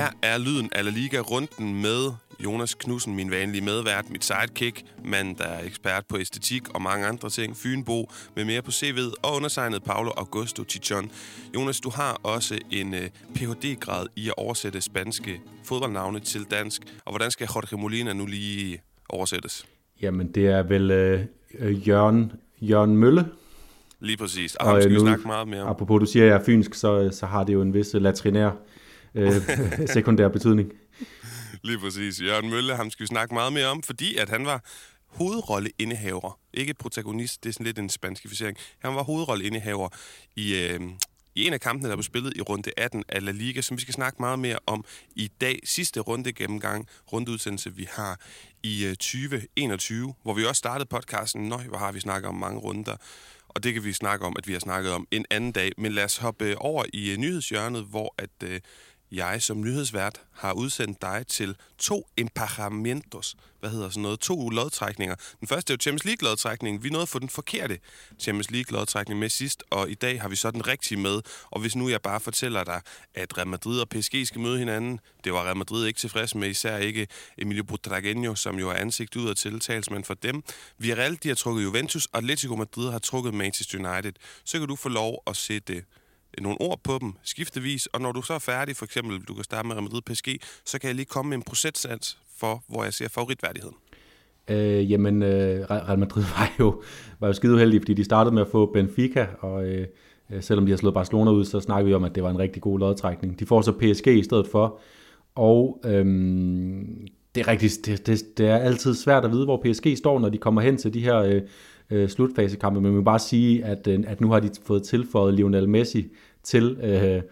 her er lyden af La Liga-runden med Jonas Knudsen, min vanlige medvært, mit sidekick, mand, der er ekspert på æstetik og mange andre ting, Fynbo, med mere på CV'et, og undersignet Paolo Augusto Chichon. Jonas, du har også en uh, Ph.D.-grad i at oversætte spanske fodboldnavne til dansk, og hvordan skal Jorge Molina nu lige oversættes? Jamen, det er vel uh, Jørgen, Jørgen Mølle, Lige præcis. Og, og ham skal nu, vi snakke meget mere om. Apropos, du siger, at jeg er fynsk, så, så har det jo en vis latrinær øh, sekundær betydning. Lige præcis. Jørgen Mølle, ham skal vi snakke meget mere om, fordi at han var hovedrolleindehaver. Ikke protagonist, det er sådan lidt en spanskificering. Han var hovedrolleindehaver i, øh, i en af kampene, der blev spillet i runde 18 af La Liga, som vi skal snakke meget mere om i dag. Sidste runde gennemgang, rundeudsendelse, vi har i øh, 2021, hvor vi også startede podcasten. Nøj, hvor har vi snakket om mange runder. Og det kan vi snakke om, at vi har snakket om en anden dag. Men lad os hoppe over i uh, nyhedshjørnet, hvor at uh, jeg som nyhedsvært har udsendt dig til to emparamentos. Hvad hedder sådan noget? To lodtrækninger. Den første er jo Champions League-lodtrækningen. Vi nåede at få den forkerte Champions League-lodtrækning med sidst, og i dag har vi så den rigtige med. Og hvis nu jeg bare fortæller dig, at Real Madrid og PSG skal møde hinanden, det var Real Madrid ikke tilfreds med, især ikke Emilio Butragueño, som jo er ansigt ud af tiltalsmand for dem. Villarreal, de har trukket Juventus, og Atletico Madrid har trukket Manchester United. Så kan du få lov at se det nogle ord på dem skiftevis, og når du så er færdig, for eksempel du kan starte med Real Madrid PSG, så kan jeg lige komme med en procentsats for, hvor jeg ser favoritværdigheden. Øh, jamen, øh, Real Madrid var jo, var jo skide uheldige, fordi de startede med at få Benfica, og øh, øh, selvom de har slået Barcelona ud, så snakker vi om, at det var en rigtig god lodtrækning. De får så PSG i stedet for, og øh, det er, rigtig, det, det, det er altid svært at vide, hvor PSG står, når de kommer hen til de her øh, øh, slutfasekampe, men man må bare sige, at, øh, at nu har de fået tilføjet Lionel Messi til, øh,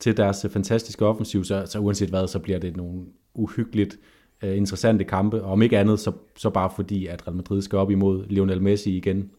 til deres fantastiske offensiv, så, så uanset hvad, så bliver det nogle uhyggeligt øh, interessante kampe, og om ikke andet, så, så bare fordi, at Real Madrid skal op imod Lionel Messi igen.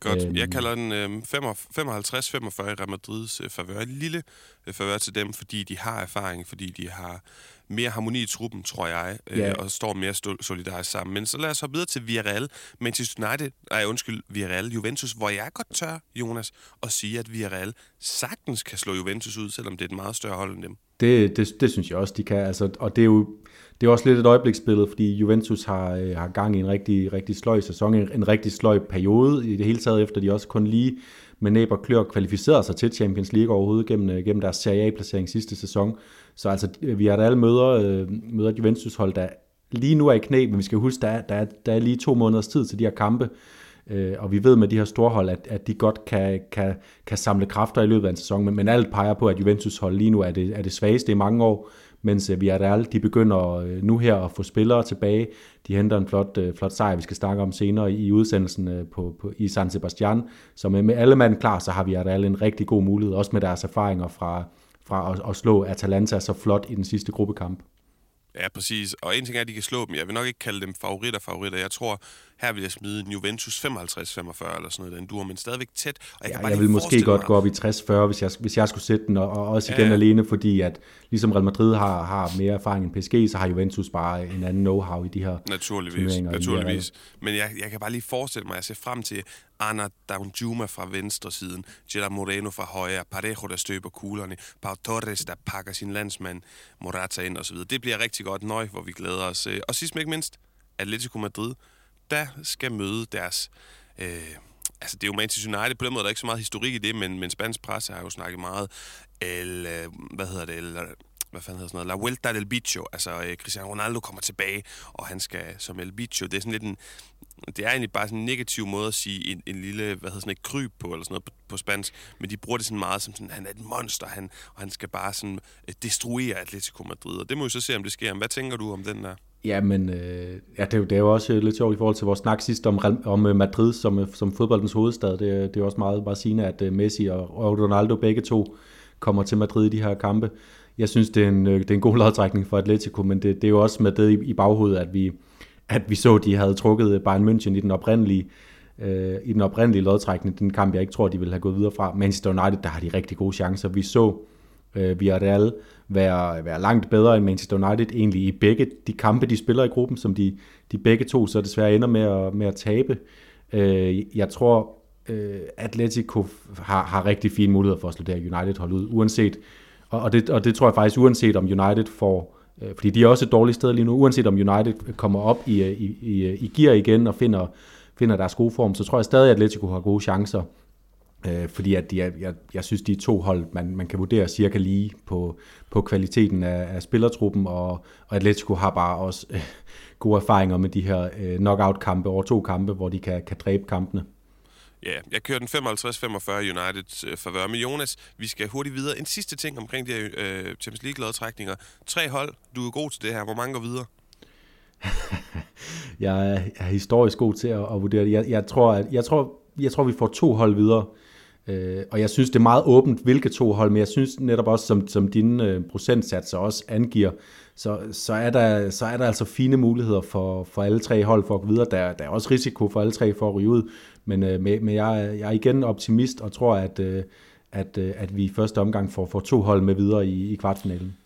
Godt. Øhm. Jeg kalder den øh, 55-45 i Real Madrids øh, favør. En lille øh, favør til dem, fordi de har erfaring, fordi de har mere harmoni i truppen, tror jeg, øh, yeah. og står mere solidarisk sammen. Men så lad os hoppe videre til Villarreal, Manchester United, nej undskyld, Villarreal, Juventus, hvor jeg godt tør, Jonas, at sige, at Villarreal sagtens kan slå Juventus ud, selvom det er et meget større hold end dem. Det, det, det synes jeg også, de kan. Altså, og det er jo det er også lidt et øjebliksbillede, fordi Juventus har, øh, har gang i en rigtig, rigtig sløj sæson, en, en rigtig sløj periode i det hele taget, efter de også kun lige med næb og klør kvalificerede sig til Champions League overhovedet gennem, øh, gennem deres Serie A-placering sidste sæson. Så altså, vi har da alle møder, øh, møder Juventus-hold, der lige nu er i knæ, men vi skal huske, der er, der er, der er lige to måneders tid til de her kampe, øh, og vi ved med de her store hold, at, at de godt kan, kan, kan samle kræfter i løbet af en sæson, men, men alt peger på, at Juventus-hold lige nu er det, er det svageste i mange år, mens øh, Villarreal, de begynder øh, nu her at få spillere tilbage. De henter en flot, øh, flot sejr, vi skal snakke om senere i udsendelsen øh, på, på, i San Sebastian. Så med, med alle mand klar, så har Villarreal en rigtig god mulighed, også med deres erfaringer fra, fra at, at slå Atalanta så flot i den sidste gruppekamp. Ja, præcis. Og en ting er, at de kan slå dem. Jeg vil nok ikke kalde dem favoritter favoritter. Jeg tror, her vil jeg smide en Juventus 55-45 eller sådan noget, den dur, men stadigvæk tæt. Og jeg, ja, kan jeg vil måske godt mig... gå op i 60-40, hvis jeg, hvis jeg skulle sætte den, og, og også igen ja. alene, fordi at ligesom Real Madrid har, har mere erfaring end PSG, så har Juventus bare en anden know-how i de her Naturligvis, naturligvis. Men jeg, jeg kan bare lige forestille mig, at jeg ser frem til Ana Danjuma fra venstre siden, Gerard Moreno fra højre, Parejo, der støber kuglerne, Pau Torres, der pakker sin landsmand Morata ind osv. Det bliver rigtig godt nøj, hvor vi glæder os. Og sidst men ikke mindst, Atletico Madrid, der skal møde deres... Øh, altså, det er jo Manchester United, på den måde der er ikke så meget historik i det, men, men spansk presse har jo snakket meget, el, hvad hedder det, el, hvad fanden hedder sådan noget, La Vuelta del Bicho, altså øh, Cristiano Ronaldo kommer tilbage, og han skal som El Bicho, det er sådan lidt en, det er egentlig bare sådan en negativ måde at sige en, en lille, hvad hedder sådan et kryb på, eller sådan noget på, på spansk, men de bruger det sådan meget som sådan, han er et monster, han, og han skal bare sådan øh, destruere Atletico Madrid, og det må vi så se, om det sker. Hvad tænker du om den der? Ja, men øh, ja, det, er jo, det er jo også lidt sjovt i forhold til vores snak sidst om, om øh, Madrid som, øh, som fodboldens hovedstad. Det, det er også meget bare sigende, at øh, Messi og, og Ronaldo begge to kommer til Madrid i de her kampe. Jeg synes, det er en, øh, det er en god lodtrækning for Atletico, men det, det er jo også med det i, i baghovedet, at vi, at vi så, at de havde trukket øh, Bayern München i den oprindelige øh, i den oprindelige lodtrækning, den kamp, jeg ikke tror, de ville have gået videre fra. Manchester United, der har de rigtig gode chancer. Vi så øh, Villarreal være, være langt bedre end Manchester United egentlig i begge de kampe, de spiller i gruppen, som de, de begge to så desværre ender med at, med at tabe. Øh, jeg tror, øh, Atletico har, har rigtig fine muligheder for at slå det her United-hold ud, uanset og, og, det, og det tror jeg faktisk, uanset om United får, øh, fordi de er også et dårligt sted lige nu, uanset om United kommer op i, øh, i, i, øh, i gear igen og finder, finder deres gode form, så tror jeg stadig, at Atletico har gode chancer. Øh, fordi at de er, jeg, jeg synes, de er to hold, man, man kan vurdere cirka lige på, på kvaliteten af, af spillertruppen, og, og Atletico har bare også øh, gode erfaringer med de her øh, knockout-kampe over to kampe, hvor de kan, kan dræbe kampene. Ja, jeg kører den 55-45 United for favør Jonas. Vi skal hurtigt videre. En sidste ting omkring de her øh, Champions League-lodtrækninger. Tre hold. Du er god til det her. Hvor mange går videre? jeg, er, jeg er historisk god til at, at vurdere det. Jeg, jeg, tror, at, jeg, tror, jeg tror, vi får to hold videre. Øh, og jeg synes, det er meget åbent, hvilke to hold, men jeg synes netop også, som, som dine øh, procentsatser også angiver, så, så, er der, så er der altså fine muligheder for, for alle tre hold for at gå videre. Der, der er også risiko for alle tre for at ryge ud, men, øh, men jeg, jeg er igen optimist og tror, at, øh, at, øh, at vi i første omgang får, får to hold med videre i, i kvartfinalen.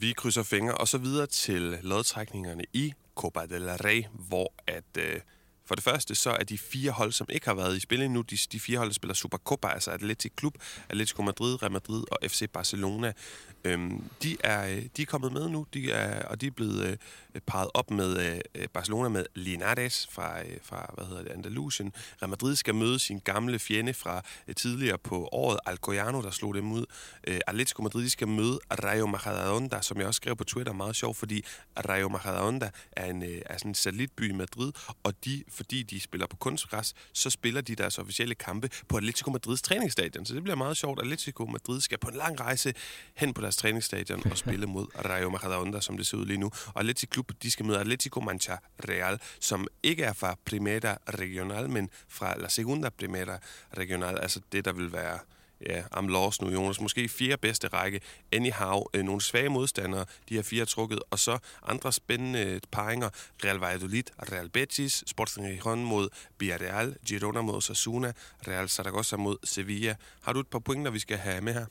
Vi krydser fingre og så videre til lodtrækningerne i Copa del Rey, hvor at... Øh, for det første, så er de fire hold, som ikke har været i spil endnu, de, de fire hold, der spiller Supercopa, altså Atletic Klub, Atletico Madrid, Real Madrid og FC Barcelona, øhm, de, er, øh, de er kommet med nu, de er, og de er blevet øh, parret op med øh, Barcelona med Linares fra, øh, fra hvad hedder det, Andalusien. Real Madrid skal møde sin gamle fjende fra øh, tidligere på året, Alcoyano, der slog dem ud. Øh, Atletico Madrid skal møde Rayo Majadahonda, som jeg også skrev på Twitter, meget sjovt, fordi Rayo Majadahonda er, en, øh, er sådan en satellitby i Madrid, og de, fordi de spiller på kunstgræs, så spiller de deres officielle kampe på Atletico Madrids træningsstadion. Så det bliver meget sjovt. Atletico Madrid skal på en lang rejse hen på deres træningsstadion og spille mod Rayo Majadahonda, som det ser ud lige nu. Og Atletico Klub, de skal møde Atletico Mancha Real, som ikke er fra Primera Regional, men fra La Segunda Primera Regional, altså det, der vil være ja, I'm lost nu, Jonas. Måske fire bedste række. Anyhow, øh, nogle svage modstandere, de her fire trukket. Og så andre spændende øh, paringer. Real Valladolid, Real Betis, Sporting Gijon mod Villarreal, Girona mod Osasuna, Real Zaragoza mod Sevilla. Har du et par pointer, vi skal have med her?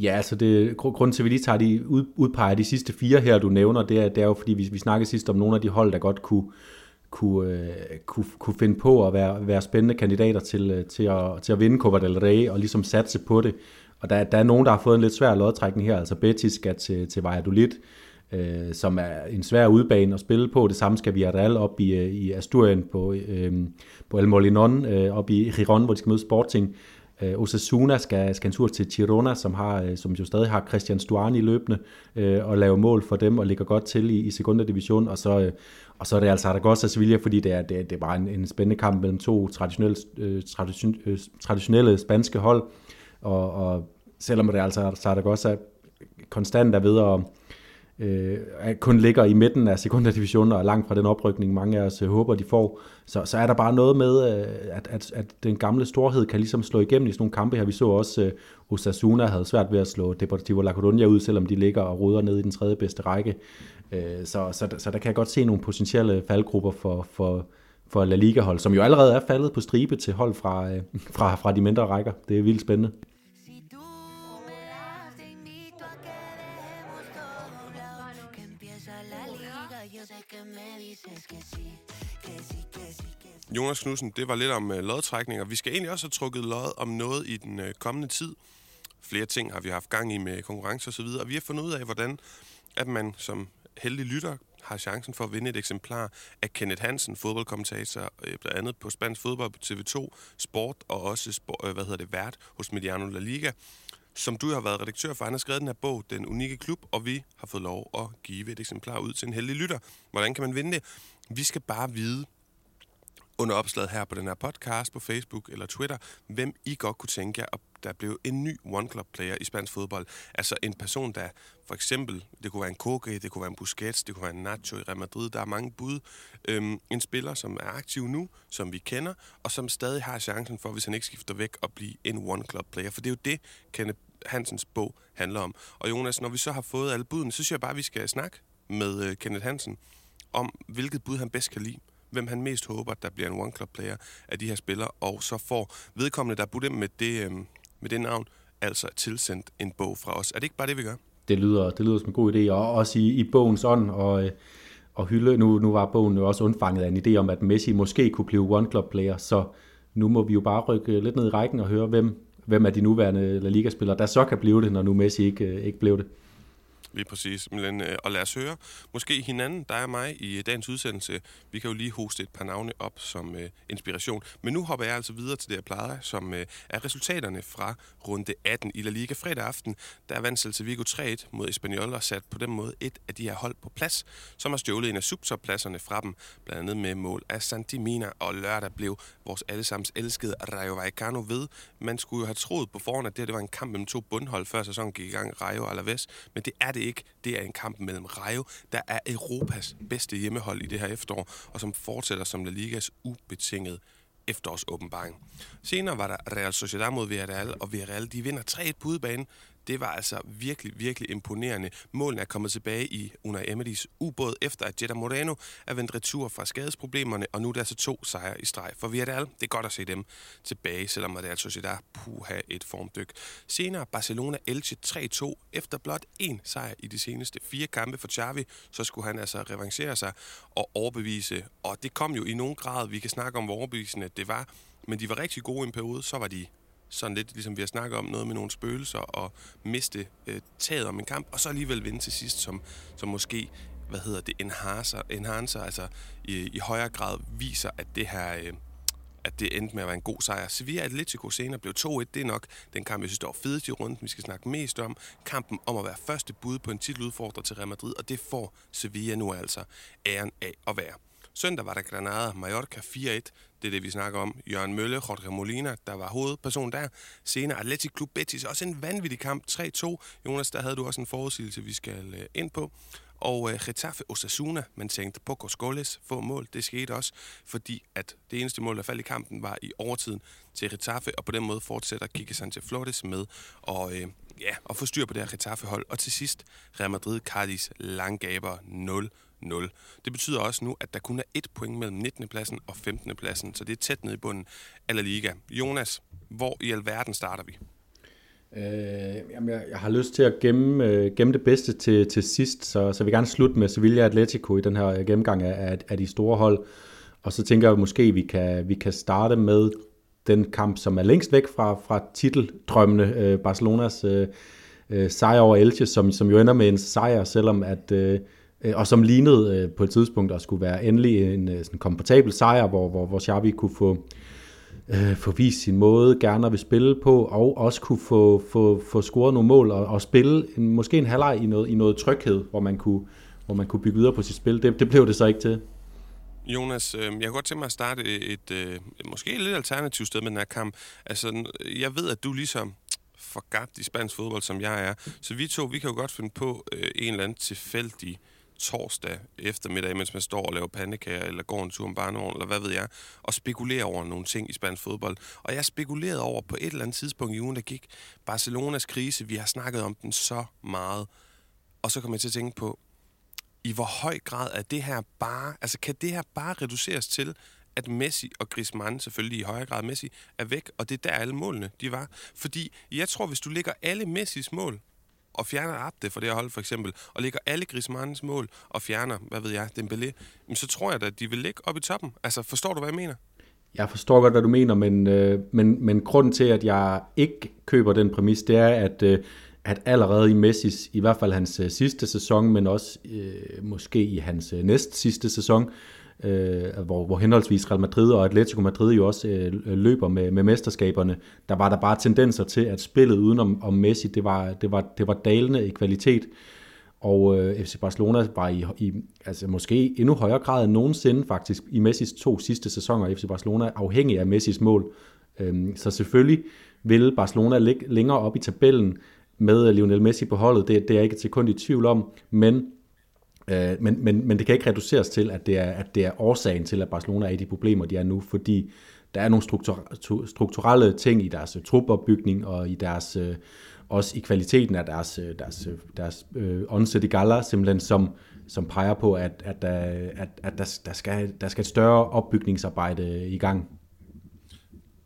Ja, altså det, grunden til, at vi lige tager de, ud, udpeger de sidste fire her, du nævner, det er, det er jo, fordi vi, vi snakkede sidst om nogle af de hold, der godt kunne, kunne, øh, kunne, kunne finde på at være, være spændende kandidater til, øh, til, at, til at vinde Copa del Rey og ligesom satse på det. Og der, der er nogen, der har fået en lidt svær lodtrækning her. Altså Betis skal til, til Valladolid, øh, som er en svær udbane at spille på. Det samme skal vi have op i, øh, i Asturien på, øh, på El Molinon, øh, op i Giron, hvor de skal møde Sporting. Øh, Osasuna skal, skal en tur til Girona, som, har, øh, som jo stadig har Christian Stuani løbende, øh, og lave mål for dem og ligger godt til i, i sekunda division. Og så, øh, og så er det altså Zaragoza Sevilla, fordi det er, det, det er bare en, en spændende kamp mellem to traditionelle, øh, tradition, øh, traditionelle spanske hold. Og, og selvom det er altså Saragossa konstant er ved at øh, kun ligger i midten af sekundærdivisionen og er langt fra den oprykning, mange af os øh, håber, de får, så, så er der bare noget med, øh, at, at, at den gamle storhed kan ligesom slå igennem i sådan nogle kampe her. Vi så også, øh, Osasuna havde svært ved at slå Deportivo La Coruña ud, selvom de ligger og ruder ned i den tredje bedste række. Øh, så, så, så der kan jeg godt se nogle potentielle faldgrupper for, for, for La Liga-hold, som jo allerede er faldet på stribe til hold fra, øh, fra, fra de mindre rækker. Det er vildt spændende. Jonas Knudsen, det var lidt om øh, lodtrækninger. Vi skal egentlig også have trukket lod om noget i den øh, kommende tid. Flere ting har vi haft gang i med konkurrence osv., og vi har fundet ud af, hvordan at man som heldig lytter har chancen for at vinde et eksemplar af Kenneth Hansen, fodboldkommentator, øh, blandt andet på Spansk Fodbold på TV2, Sport og også sport, øh, hvad hedder det, vært hos Mediano La Liga, som du har været redaktør for. Han har skrevet den her bog, Den Unikke Klub, og vi har fået lov at give et eksemplar ud til en heldig lytter. Hvordan kan man vinde det? Vi skal bare vide, under opslaget her på den her podcast, på Facebook eller Twitter, hvem I godt kunne tænke jer, at der blev en ny One Club player i spansk fodbold. Altså en person, der for eksempel, det kunne være en Koke, det kunne være en Busquets, det kunne være en Nacho i Real Madrid. Der er mange bud. Øhm, en spiller, som er aktiv nu, som vi kender, og som stadig har chancen for, hvis han ikke skifter væk, at blive en One Club player. For det er jo det, Kenneth Hansens bog handler om. Og Jonas, når vi så har fået alle budene, så synes jeg bare, at vi skal snakke med øh, Kenneth Hansen om, hvilket bud han bedst kan lide hvem han mest håber, der bliver en One Club player af de her spillere, og så får vedkommende, der budt med det, øhm, med det navn, altså tilsendt en bog fra os. Er det ikke bare det, vi gør? Det lyder, det lyder som en god idé, og også i, i bogens ånd, og, øh, og hylde, nu, nu var bogen jo også undfanget af en idé om, at Messi måske kunne blive One Club player, så nu må vi jo bare rykke øh, lidt ned i rækken og høre, hvem hvem er de nuværende La Liga-spillere, der så kan blive det, når nu Messi ikke, øh, ikke blev det. Lige præcis. Men, øh, og lad os høre måske hinanden, der og mig i øh, dagens udsendelse. Vi kan jo lige hoste et par navne op som øh, inspiration. Men nu hopper jeg altså videre til det, jeg plejer, som øh, er resultaterne fra runde 18 i La Liga fredag aften. Der vandt Celta Vigo 3 mod Espanyol og sat på den måde et af de her hold på plads, som har stjålet en af subtoppladserne fra dem, blandt andet med mål af Santi Mina. Og lørdag blev vores allesammens elskede Rayo Vallecano ved. Man skulle jo have troet på forhånd, at det, her, det var en kamp mellem to bundhold, før sæsonen gik i gang, Rayo og Alaves. Men det er det ikke. Det er en kamp mellem Rayo, der er Europas bedste hjemmehold i det her efterår, og som fortsætter som La Ligas ubetinget efterårsåbenbaring. Senere var der Real Sociedad mod Villarreal, og Villarreal de vinder 3-1 på udebane, det var altså virkelig, virkelig imponerende. Målene er kommet tilbage i Una Emerys ubåd, efter at Jetta Moreno er vendt retur fra skadesproblemerne, og nu er der altså to sejre i streg. For Villarreal, det er godt at se dem tilbage, selvom det altså der puha et formdyk. Senere Barcelona Elche 3-2, efter blot én sejr i de seneste fire kampe for Xavi, så skulle han altså revancere sig og overbevise, og det kom jo i nogen grad, vi kan snakke om, hvor overbevisende det var, men de var rigtig gode i en periode, så var de sådan lidt ligesom vi har snakket om, noget med nogle spøgelser og miste øh, taget om en kamp, og så alligevel vinde til sidst, som, som måske hvad hedder det, enhancer, enhancer altså i, i højere grad viser, at det her, øh, at det endte med at være en god sejr. Sevilla Atletico senere blev 2-1. Det er nok den kamp, jeg synes, der var fedest i runden. Vi skal snakke mest om kampen om at være første bud på en titeludfordrer til Real Madrid, og det får Sevilla nu altså æren af at være. Søndag var der Granada Mallorca 4-1. Det er det, vi snakker om. Jørgen Mølle, Jorge Molina, der var hovedperson der. Senere Atletic Club Betis, også en vanvittig kamp. 3-2. Jonas, der havde du også en forudsigelse, vi skal øh, ind på. Og uh, Getafe Osasuna, man tænkte på Scholes få mål. Det skete også, fordi at det eneste mål, der faldt i kampen, var i overtiden til Getafe, og på den måde fortsætter Kike Sanchez Flores med og, uh, øh, ja, og få styr på det her Getafe-hold. Og til sidst Real Madrid Cardis langgaber 0 0. Det betyder også nu, at der kun er et point mellem 19. pladsen og 15. pladsen, så det er tæt nede i bunden af La Liga. Jonas, hvor i alverden starter vi? Øh, jamen jeg, jeg har lyst til at gemme, øh, gemme det bedste til, til sidst, så, så jeg gerne slutte med Sevilla Atletico i den her øh, gennemgang af, af, af de store hold. Og så tænker jeg at måske, vi kan, vi kan starte med den kamp, som er længst væk fra, fra titeldrømmene, øh, Barcelonas øh, øh, sejr over Elche, som, som jo ender med en sejr, selvom at... Øh, Øh, og som lignede øh, på et tidspunkt at skulle være endelig en øh, sådan komfortabel sejr, hvor, hvor, hvor Xavi kunne få, øh, få vist sin måde gerne at vil spille på, og også kunne få, få, få scoret nogle mål og, og spille en, måske en halvleg i noget, i noget tryghed, hvor man kunne, hvor man kunne bygge videre på sit spil. Det, det blev det så ikke til. Jonas, øh, jeg kunne godt tænke mig at starte et, et måske et lidt alternativt sted med den her kamp. Altså, jeg ved, at du ligesom forgabt i spansk fodbold, som jeg er. Så vi to, vi kan jo godt finde på øh, en eller anden tilfældig øh, torsdag eftermiddag, mens man står og laver pandekager, eller går en tur om barnevogn, eller hvad ved jeg, og spekulerer over nogle ting i spansk fodbold. Og jeg spekulerede over på et eller andet tidspunkt i ugen, der gik Barcelonas krise. Vi har snakket om den så meget. Og så kom jeg til at tænke på, i hvor høj grad er det her bare, altså kan det her bare reduceres til, at Messi og Griezmann, selvfølgelig i højere grad Messi, er væk, og det er der alle målene, de var. Fordi jeg tror, hvis du lægger alle Messis mål og fjerner Abde for det her hold for eksempel, og lægger alle Griezmanns mål og fjerner, hvad ved jeg, Dembélé, så tror jeg da, at de vil ligge op i toppen. Altså, forstår du, hvad jeg mener? Jeg forstår godt, hvad du mener, men, øh, men, men grunden til, at jeg ikke køber den præmis, det er, at, øh, at allerede i Messis, i hvert fald hans øh, sidste sæson, men også øh, måske i hans øh, næst sidste sæson, øh, Øh, hvor, hvor henholdsvis Real Madrid og Atletico Madrid jo også øh, løber med, med mesterskaberne, der var der bare tendenser til, at spillet udenom om Messi, det var, det var, det var dalende i kvalitet. Og øh, FC Barcelona var i, i altså måske endnu højere grad end nogensinde faktisk i Messis to sidste sæsoner FC Barcelona afhængig af Messis mål. Øhm, så selvfølgelig vil Barcelona ligge længere op i tabellen med Lionel Messi på holdet, det, det er jeg ikke til kun i tvivl om, men Øh, men, men, men det kan ikke reduceres til, at det, er, at det er årsagen til, at Barcelona er i de problemer, de er nu, fordi der er nogle struktur, strukturelle ting i deres øh, trupopbygning og i deres, øh, også i kvaliteten af deres, deres, deres øh, øh onse de gala, simpelthen som, som peger på, at, at, at, at der, der, skal, der skal et større opbygningsarbejde i gang.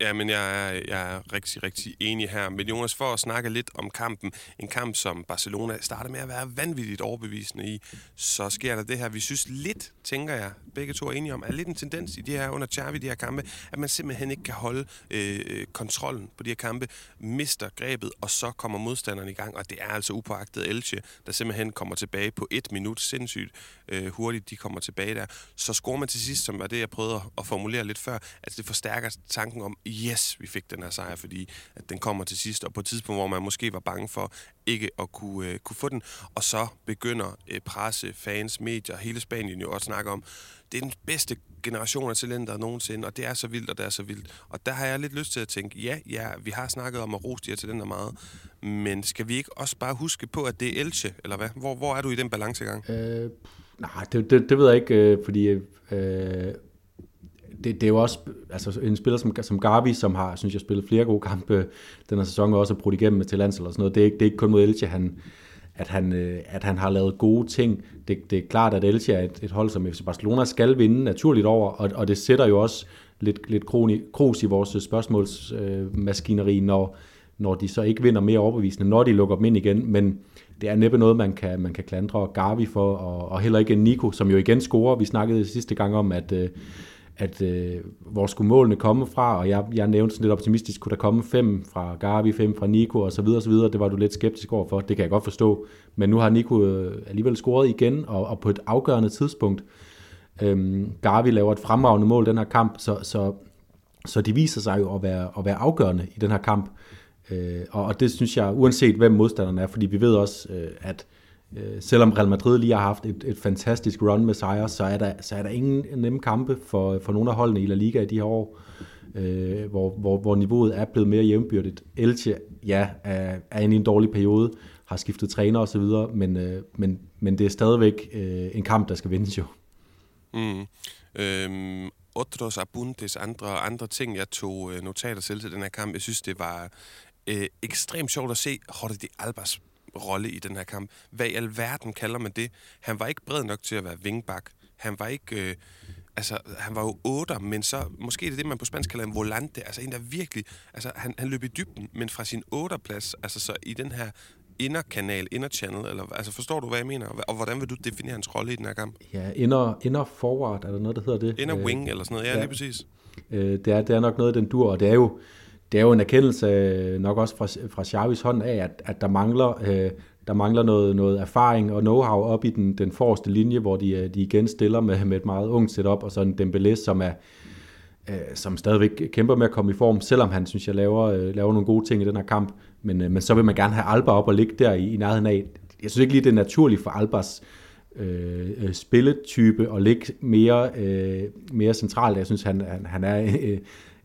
Ja, men jeg er, jeg er rigtig, rigtig enig her. Men Jonas, for at snakke lidt om kampen, en kamp, som Barcelona starter med at være vanvittigt overbevisende i, så sker der det her, vi synes lidt, tænker jeg, begge to er enige om, er lidt en tendens i de her under Xavi, de her kampe, at man simpelthen ikke kan holde øh, kontrollen på de her kampe, mister grebet, og så kommer modstanderen i gang, og det er altså upåagtet Elche, der simpelthen kommer tilbage på et minut, sindssygt øh, hurtigt, de kommer tilbage der. Så scorer man til sidst, som var det, jeg prøvede at formulere lidt før, at det forstærker tanken om, yes, vi fik den her sejr, fordi at den kommer til sidst, og på et tidspunkt, hvor man måske var bange for ikke at kunne, øh, kunne få den, og så begynder øh, presse, fans, medier, hele Spanien jo at snakke om, det er den bedste generation af talenter nogensinde, og det er så vildt, og det er så vildt. Og der har jeg lidt lyst til at tænke, ja, ja, vi har snakket om at rose de her talenter meget, men skal vi ikke også bare huske på, at det er Elche, eller hvad? Hvor, hvor er du i den balancegang? Øh, nej, det, det, det ved jeg ikke, øh, fordi øh, det, det er jo også altså en spiller som, som Gavi, som har, synes jeg, spillet flere gode kampe den her sæson, og også har brudt igennem til landshold og sådan noget. Det er ikke, det er ikke kun mod Elche, han, at han, øh, at han har lavet gode ting. Det, det er klart, at Elche er et, et hold, som FC Barcelona skal vinde naturligt over, og, og det sætter jo også lidt, lidt kroni, kros i vores spørgsmålsmaskineri, øh, når, når de så ikke vinder mere overbevisende, når de lukker dem ind igen. Men det er næppe noget, man kan, man kan klandre Gavi for, og, og heller ikke Nico, som jo igen scorer. Vi snakkede sidste gang om, at, øh, at øh, hvor skulle målene komme fra, og jeg, jeg nævnte sådan lidt optimistisk, kunne der komme fem fra Gavi, fem fra Nico og så videre, og så videre. Det var du lidt skeptisk overfor, det kan jeg godt forstå. Men nu har Nico øh, alligevel scoret igen, og, og på et afgørende tidspunkt. Øhm, Gavi laver et fremragende mål den her kamp, så, så, så de viser sig jo at være, at være afgørende i den her kamp. Øh, og, og det synes jeg, uanset hvem modstanderen er, fordi vi ved også, øh, at Øh, selvom Real Madrid lige har haft et, et fantastisk run med sejre, så er der, så er der ingen nemme kampe for, for nogle af holdene i La Liga i de her år, øh, hvor, hvor, hvor niveauet er blevet mere jævnbyrdigt. Elche, ja, er, er inde i en dårlig periode, har skiftet træner osv., men, øh, men, men det er stadigvæk øh, en kamp, der skal vindes jo. Mm. Øhm, otros apuntes, andre, andre ting, jeg tog øh, notater selv til den her kamp. Jeg synes, det var øh, ekstremt sjovt at se Jordi Albers rolle i den her kamp. Hvad i alverden kalder man det? Han var ikke bred nok til at være vingbak. Han var ikke... Øh, altså, han var jo otter, men så måske det er det, man på spansk kalder en volante. Altså en, der virkelig... Altså, han, han løb i dybden, men fra sin otterplads, altså så i den her inderkanal, inner-channel, eller altså forstår du, hvad jeg mener? Og hvordan vil du definere hans rolle i den her kamp? Ja, inner, inner forward, er der noget, der hedder det? Inner wing, øh, eller sådan noget, ja, ja. lige præcis. Øh, det, er, det er nok noget, den dur, og det er jo, det er jo en erkendelse øh, nok også fra, fra Xavis hånd af, at, at der mangler, øh, der mangler noget, noget erfaring og know-how op i den, den forreste linje, hvor de, øh, de igen stiller med, med et meget ungt setup, og så en Dembélé, som er øh, som stadigvæk kæmper med at komme i form, selvom han, synes jeg, laver, øh, laver nogle gode ting i den her kamp. Men, øh, men så vil man gerne have Alba op og ligge der i, i nærheden af. Jeg synes ikke lige, det er naturligt for Albers øh, øh, spilletype og ligge mere, øh, mere centralt. Jeg synes, han, han, han er øh,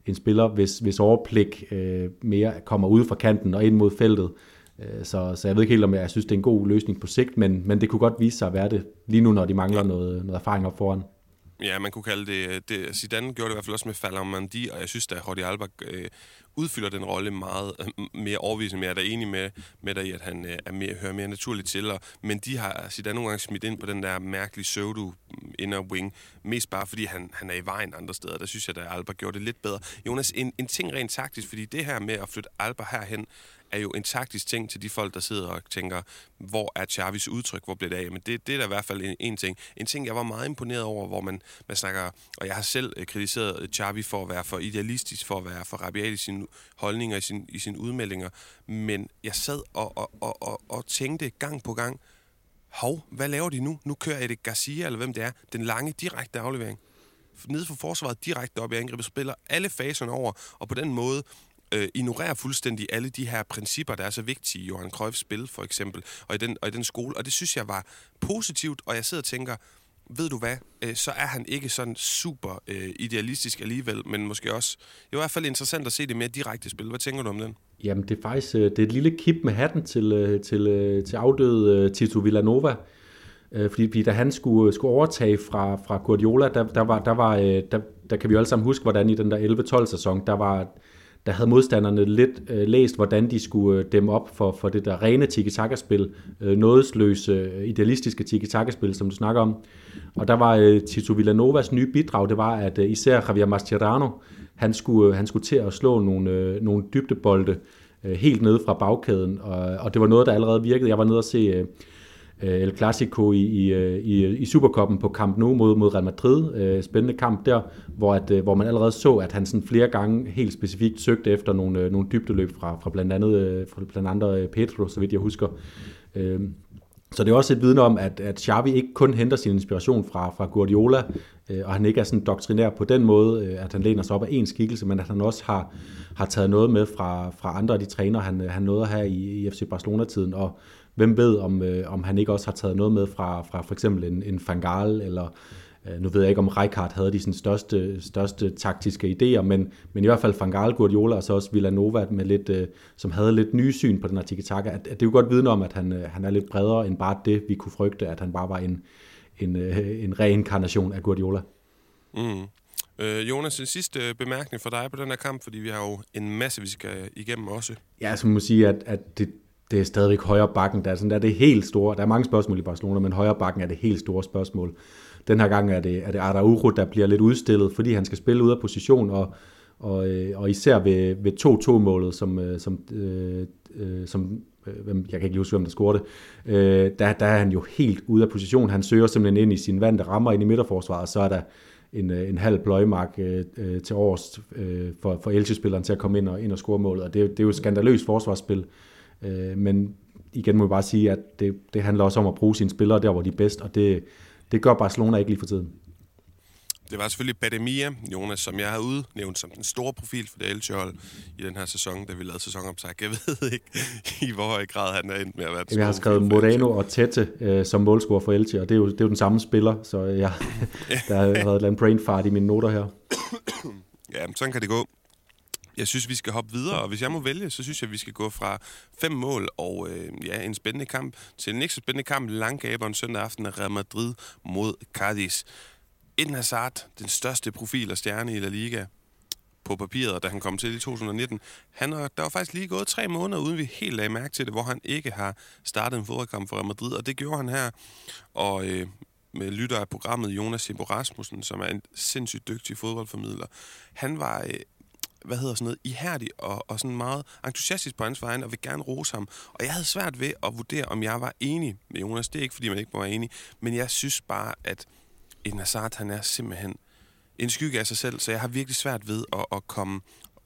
en spiller, hvis, hvis overblik øh, mere kommer ud fra kanten og ind mod feltet. Øh, så, så jeg ved ikke helt, om jeg synes, det er en god løsning på sigt, men, men det kunne godt vise sig at være det lige nu, når de mangler noget, noget erfaring op foran. Ja, man kunne kalde det, det Zidane gjorde det i hvert fald også med Falamandi, og jeg synes, at Jordi Alba øh, udfylder den rolle meget øh, mere overvisende. Men jeg er da enig med, med dig i, at han øh, er mere, hører mere naturligt til. Og, men de har Zidane nogle gange smidt ind på den der mærkelige pseudo mm, inner wing, mest bare fordi han, han er i vejen andre steder. Der synes jeg, at Alba gjorde det lidt bedre. Jonas, en, en ting rent taktisk, fordi det her med at flytte Alba herhen, er jo en taktisk ting til de folk, der sidder og tænker, hvor er Chavis udtryk, hvor bliver det af? Men det, det er da i hvert fald en, en ting. En ting, jeg var meget imponeret over, hvor man, man snakker, og jeg har selv øh, kritiseret øh, Chavi for at være for idealistisk, for at være for rabiat i sine holdninger, i, sin, i sine udmeldinger, men jeg sad og, og, og, og, og tænkte gang på gang, hov, hvad laver de nu? Nu kører Eddie Garcia, eller hvem det er, den lange direkte aflevering nede for forsvaret direkte op i angrebet, spiller alle faserne over, og på den måde øh, ignorerer fuldstændig alle de her principper, der er så vigtige i Johan Cruyffs spil, for eksempel, og i, den, og i den skole. Og det synes jeg var positivt, og jeg sidder og tænker, ved du hvad, øh, så er han ikke sådan super øh, idealistisk alligevel, men måske også, i hvert fald interessant at se det mere direkte spil. Hvad tænker du om den? Jamen, det er faktisk øh, det er et lille kip med hatten til, øh, til, øh, til afdøde Tito Villanova, fordi, fordi da han skulle, skulle overtage fra, fra Guardiola, der, der, var, der, var, der, der kan vi jo alle sammen huske, hvordan i den der 11-12 sæson, der var der havde modstanderne lidt øh, læst, hvordan de skulle øh, dæmme op for, for det der rene tiki-taka-spil, øh, nådesløse, øh, idealistiske tiki-taka-spil, som du snakker om. Og der var øh, Tito Villanovas nye bidrag, det var, at øh, især Javier Mascherano, han skulle, øh, han skulle til at slå nogle, øh, nogle dybdebolde øh, helt nede fra bagkæden, og, og det var noget, der allerede virkede. Jeg var nede og se øh, Øh, El Clasico i, i, øh, i, øh, i Supercoppen på Camp Nou mod, mod Real Madrid. Spændende kamp der, hvor, at, hvor man allerede så, at han sådan flere gange helt specifikt søgte efter nogle, nogle dybdeløb fra, fra blandt andet fra blandt andet Pedro, så vidt jeg husker. Så det er også et vidne om, at, at Xavi ikke kun henter sin inspiration fra, fra Guardiola, øh, og han ikke er sådan doktrinær på den måde, øh, at han læner sig op af en skikkelse, men at han også har, har taget noget med fra, fra andre af de træner, han, han nåede her i, i FC Barcelona-tiden, og hvem ved, om, øh, om han ikke også har taget noget med fra, fra for eksempel en, en Fangal, eller øh, nu ved jeg ikke, om Rijkaard havde de sådan største, største taktiske idéer, men, men i hvert fald Fangal, Guardiola og så også Villanova, med lidt, øh, som havde lidt nye syn på den her tiki-taka. At, at det er jo godt vidne om, at han, øh, han er lidt bredere end bare det, vi kunne frygte, at han bare var en, en, øh, en reinkarnation af Guardiola. Mm. Øh, Jonas, en sidste bemærkning for dig på den her kamp, fordi vi har jo en masse, vi skal igennem også. Ja, så må sige, at, at det, det er stadigvæk højre bakken. Der er, sådan, der er det helt store. Der er mange spørgsmål i Barcelona, men højre bakken er det helt store spørgsmål. Den her gang er det, er det Araujo, der bliver lidt udstillet, fordi han skal spille ud af position, og, og, øh, og især ved, ved 2-2-målet, som, som, øh, som øh, øh, jeg kan ikke lige huske, hvem der scorede det, der, der er han jo helt ude af position. Han søger simpelthen ind i sin vand, rammer ind i midterforsvaret, og så er der en, en halv pløjemark øh, til års øh, for, for Elche-spilleren til at komme ind og, ind og score målet. Og det, det er jo et skandaløst forsvarsspil, Øh, men igen må jeg bare sige, at det, det handler også om at bruge sine spillere der, hvor de er bedst, og det, det gør Barcelona ikke lige for tiden. Det var selvfølgelig Bademia, Jonas, som jeg har udnævnt som den store profil for det Elche-hold i den her sæson, da vi lavede sæsonoptag. Jeg ved ikke, i hvor høj grad han er endt med at være den Jeg har skrevet Moreno og Tete øh, som målscorer for Elche, og det er, jo, det er jo den samme spiller, så jeg, der har været en brain fart i mine noter her. ja, sådan kan det gå. Jeg synes, vi skal hoppe videre, og hvis jeg må vælge, så synes jeg, vi skal gå fra fem mål og øh, ja, en spændende kamp til en ikke så spændende kamp, en søndag aften af Real Madrid mod Cadiz. Eden Hazard, den største profil og stjerne i La Liga på papiret, da han kom til i 2019. Han har, der var faktisk lige gået tre måneder, uden vi helt lagde mærke til det, hvor han ikke har startet en fodboldkamp for Real Madrid, og det gjorde han her. Og øh, med lytter af programmet Jonas Simbo Rasmussen, som er en sindssygt dygtig fodboldformidler. Han var øh, hvad hedder sådan noget, ihærdig og, og sådan meget entusiastisk på hans vegne, og vil gerne rose ham. Og jeg havde svært ved at vurdere, om jeg var enig med Jonas. Det er ikke, fordi man ikke må være enig, men jeg synes bare, at Eden Hazard, han er simpelthen en skygge af sig selv, så jeg har virkelig svært ved at, at komme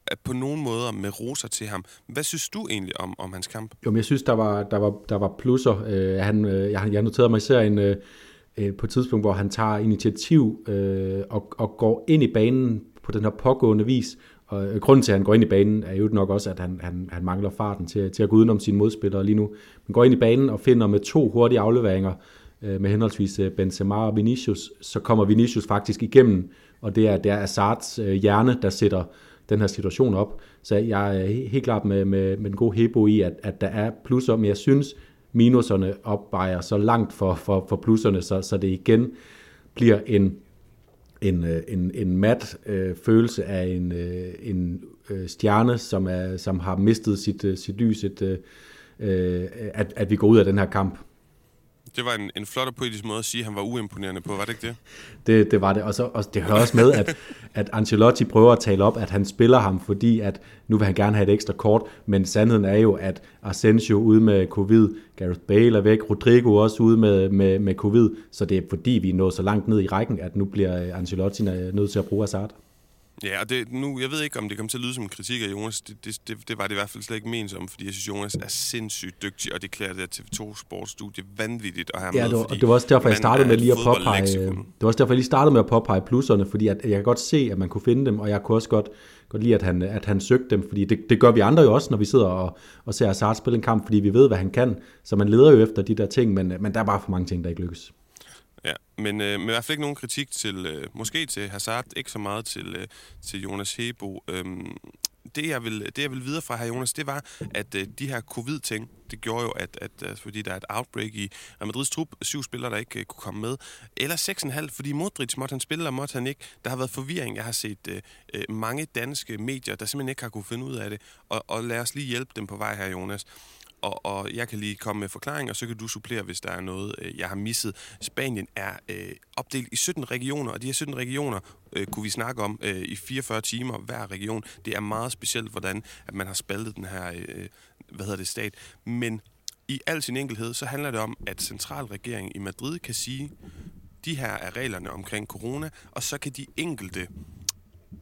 at på nogen måder med roser til ham. Hvad synes du egentlig om, om hans kamp? Jo, men jeg synes, der var, der var, der var plusser. Øh, han, øh, jeg, jeg noterede mig især en, øh, øh, på et tidspunkt, hvor han tager initiativ øh, og, og går ind i banen på den her pågående vis, og øh, grunden til, at han går ind i banen, er jo nok også, at han, han, han mangler farten til, til at gå udenom sine modspillere lige nu. Men går ind i banen og finder med to hurtige afleveringer, øh, med henholdsvis øh, Benzema og Vinicius, så kommer Vinicius faktisk igennem, og det er, det er Azards øh, hjerne, der sætter den her situation op. Så jeg er helt klart med, med, med den gode Hebo i, at, at der er plusser, men jeg synes, minuserne opvejer så langt for, for, for plusserne, så, så det igen bliver en en, øh, en, en mat øh, følelse af en, øh, en øh, stjerne, som, er, som har mistet sit, øh, sit lys, et, øh, øh at, at vi går ud af den her kamp. Det var en, en flot og poetisk måde at sige, at han var uimponerende på, var det ikke det? Det, det var det, og, så, og det hører også med, at, at Ancelotti prøver at tale op, at han spiller ham, fordi at nu vil han gerne have et ekstra kort, men sandheden er jo, at Asensio ude med covid, Gareth Bale er væk, Rodrigo også ude med, med, med covid, så det er fordi, vi er nået så langt ned i rækken, at nu bliver Ancelotti nødt til at bruge Hazard. Ja, og det, nu, jeg ved ikke, om det kommer til at lyde som en kritik af Jonas. Det, det, det, det var det i hvert fald slet ikke ment som, fordi jeg synes, Jonas er sindssygt dygtig, og det klæder det TV2 sportsstudie vanvittigt at have ja, med. Det var, det var også derfor, jeg startede med lige at påpege, det var også derfor, jeg lige startede med at påpege plusserne, fordi at, jeg kan godt se, at man kunne finde dem, og jeg kunne også godt, godt lide, at han, at han søgte dem, fordi det, det gør vi andre jo også, når vi sidder og, og ser Hazard spille en kamp, fordi vi ved, hvad han kan, så man leder jo efter de der ting, men, men der er bare for mange ting, der ikke lykkes. Men, øh, men i hvert fald ikke nogen kritik til, øh, måske til Hazard, ikke så meget til, øh, til Jonas Hebo. Øhm, det, jeg vil, det, jeg vil videre fra her, Jonas, det var, at øh, de her covid-ting, det gjorde jo, at, at, at fordi der er et outbreak i Real Madrids trup, syv spillere, der ikke øh, kunne komme med, eller 6,5, fordi Modric måtte han spille, eller måtte han ikke. Der har været forvirring. Jeg har set øh, øh, mange danske medier, der simpelthen ikke har kunne finde ud af det, og, og lad os lige hjælpe dem på vej her, Jonas og, og jeg kan lige komme med forklaring, og så kan du supplere, hvis der er noget, øh, jeg har misset. Spanien er øh, opdelt i 17 regioner, og de her 17 regioner øh, kunne vi snakke om øh, i 44 timer hver region. Det er meget specielt, hvordan at man har spaltet den her øh, hvad hedder det, stat. Men i al sin enkelhed, så handler det om, at centralregeringen i Madrid kan sige, de her er reglerne omkring corona, og så kan de enkelte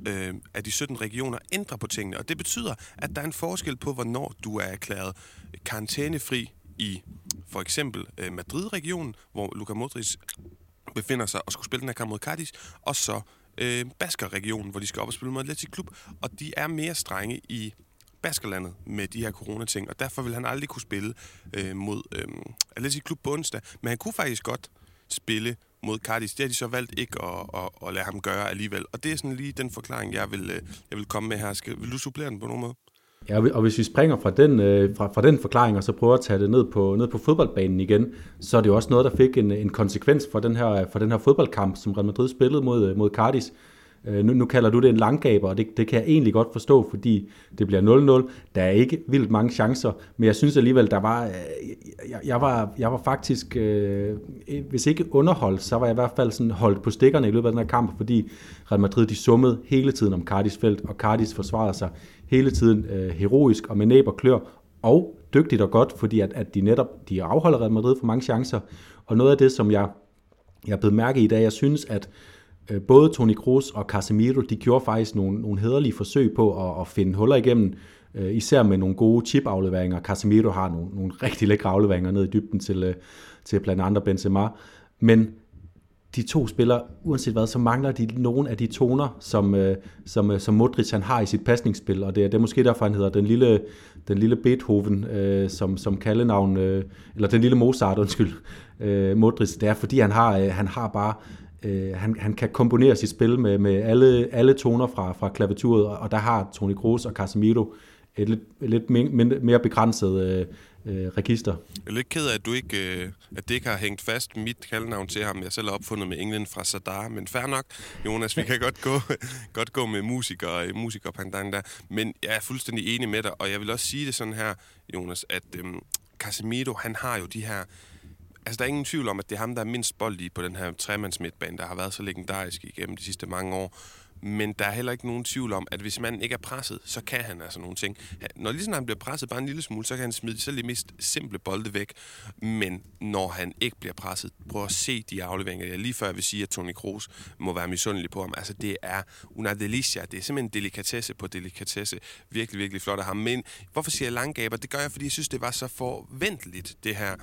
øh, af de 17 regioner ændre på tingene. Og det betyder, at der er en forskel på, hvornår du er erklæret karantænefri i for eksempel øh, Madrid-regionen, hvor Luka Modric befinder sig og skulle spille den her kamp mod Cardis, og så øh, Basker-regionen, hvor de skal op og spille mod Atletic Klub, og de er mere strenge i Baskerlandet med de her coronating, og derfor vil han aldrig kunne spille øh, mod øh, Atletic Klub på onsdag, men han kunne faktisk godt spille mod Cardis. Det har de så valgt ikke at, at, at lade ham gøre alligevel. Og det er sådan lige den forklaring, jeg vil, øh, jeg vil komme med her. Skal, vil du supplere den på nogen måde? Ja, og hvis vi springer fra den, øh, fra, fra den forklaring, og så prøver at tage det ned på, ned på fodboldbanen igen, så er det jo også noget, der fik en, en konsekvens for den, her, for den her fodboldkamp, som Real Madrid spillede mod, øh, mod Cardis. Øh, nu, nu kalder du det en langgaber, og det, det kan jeg egentlig godt forstå, fordi det bliver 0-0. Der er ikke vildt mange chancer, men jeg synes alligevel, der var, øh, jeg, jeg, var, jeg var faktisk, øh, hvis ikke underholdt, så var jeg i hvert fald sådan holdt på stikkerne i løbet af den her kamp, fordi Real Madrid de summede hele tiden om Cardis felt, og Cardis forsvarede sig hele tiden øh, heroisk og med næb og klør, og dygtigt og godt, fordi at, at de netop de afholder Real Madrid for mange chancer. Og noget af det, som jeg, jeg er blevet mærke i dag, jeg synes, at Øh, Øh, både Toni Kroos og Casemiro, de gjorde faktisk nogle, nogle hederlige forsøg på at, at finde huller igennem, øh, især med nogle gode chip-afleveringer. Casemiro har nogle, nogle rigtig lækre afleveringer ned i dybden til, øh, til blandt andre Benzema. Men de to spillere, uanset hvad, så mangler de nogle af de toner, som, øh, som, øh, som Modric han har i sit pasningsspil, og det er, det er måske derfor, han hedder den lille, den lille Beethoven øh, som, som kaldenavn, øh, eller den lille Mozart, undskyld, øh, Modric. Det er, fordi han har, øh, han har bare øh, han, han kan komponere sit spil med, med alle, alle toner fra, fra klaviaturet, og der har Toni Kroos og Casemiro et lidt, lidt mere, mere begrænset øh, øh, register. Jeg er lidt ked af, at, du ikke, øh, at det ikke har hængt fast mit kaldnavn til ham. Jeg selv har opfundet med England fra Sadar, men fair nok, Jonas, vi kan godt gå, godt gå med musikere, musiker øh, der. Men jeg er fuldstændig enig med dig, og jeg vil også sige det sådan her, Jonas, at øh, Casemiro, han har jo de her Altså, der er ingen tvivl om, at det er ham, der er mindst bold i på den her tremands midtbane, der har været så legendarisk igennem de sidste mange år. Men der er heller ikke nogen tvivl om, at hvis manden ikke er presset, så kan han altså nogle ting. Når lige sådan han bliver presset bare en lille smule, så kan han smide selv de mest simple bolde væk. Men når han ikke bliver presset, prøv at se de afleveringer. Jeg lige før jeg vil sige, at Toni Kroos må være misundelig på ham. Altså det er una delicia. Det er simpelthen delikatesse på delikatesse. Virkelig, virkelig flot af ham. Men hvorfor siger jeg langgaber? Det gør jeg, fordi jeg synes, det var så forventeligt, det her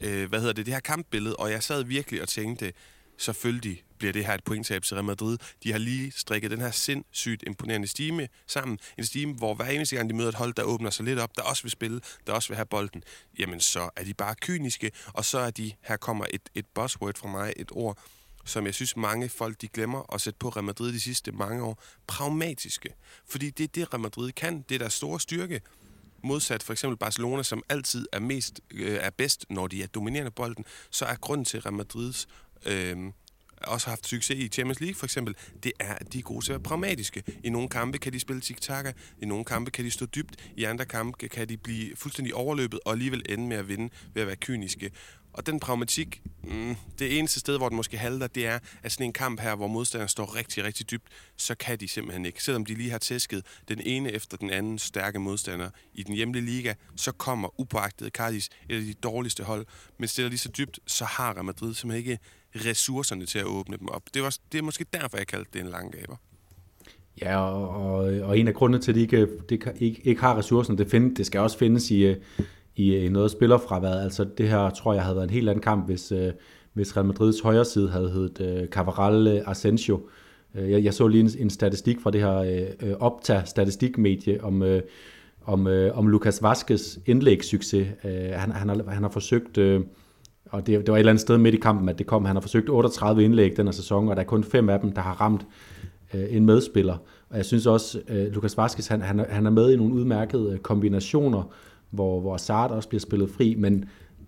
øh, hvad hedder det, det her kampbillede, og jeg sad virkelig og tænkte, selvfølgelig bliver det her et pointtab til Real Madrid. De har lige strikket den her sindssygt imponerende stime sammen. En stime, hvor hver eneste gang de møder et hold, der åbner sig lidt op, der også vil spille, der også vil have bolden, jamen så er de bare kyniske, og så er de, her kommer et, et buzzword fra mig, et ord, som jeg synes mange folk de glemmer at sætte på Real Madrid de sidste mange år, pragmatiske. Fordi det er det, Real Madrid kan. Det er deres store styrke modsat for eksempel Barcelona, som altid er mest øh, er bedst, når de er dominerende bolden, så er grunden til Real Madrids øh, også har haft succes i Champions League for eksempel, det er, at de er gode til at være pragmatiske. I nogle kampe kan de spille tic i nogle kampe kan de stå dybt, i andre kampe kan de blive fuldstændig overløbet og alligevel ende med at vinde ved at være kyniske. Og den pragmatik, mm, det eneste sted, hvor den måske halter, det er, at sådan en kamp her, hvor modstanderen står rigtig, rigtig dybt, så kan de simpelthen ikke. Selvom de lige har tæsket den ene efter den anden stærke modstander i den hjemlige liga, så kommer upåagtet Cardis et af de dårligste hold. Men stiller de så dybt, så har Real Madrid simpelthen ikke ressourcerne til at åbne dem op. Det, var, det er måske derfor, jeg kaldte det en lang gaber. Ja, og, og, og en af grundene til, at de ikke, de ikke, ikke har ressourcerne, det, find, det skal også findes i, øh, i noget spillerfraværet. Altså det her tror jeg havde været en helt anden kamp, hvis, øh, hvis Real Madrids højre side havde heddet øh, Cavaral øh, Asensio. Øh, jeg, jeg så lige en, en statistik fra det her øh, øh Opta statistikmedie om, øh, om, øh, om Lucas Vazquez indlægssucces. Øh, han, han, har, han har forsøgt, øh, og det, det var et eller andet sted midt i kampen, at det kom, han har forsøgt 38 indlæg den her sæson, og der er kun fem af dem, der har ramt øh, en medspiller. Og jeg synes også, øh, Lucas Vazquez, han, han, han er med i nogle udmærkede kombinationer, hvor, hvor Sart også bliver spillet fri, men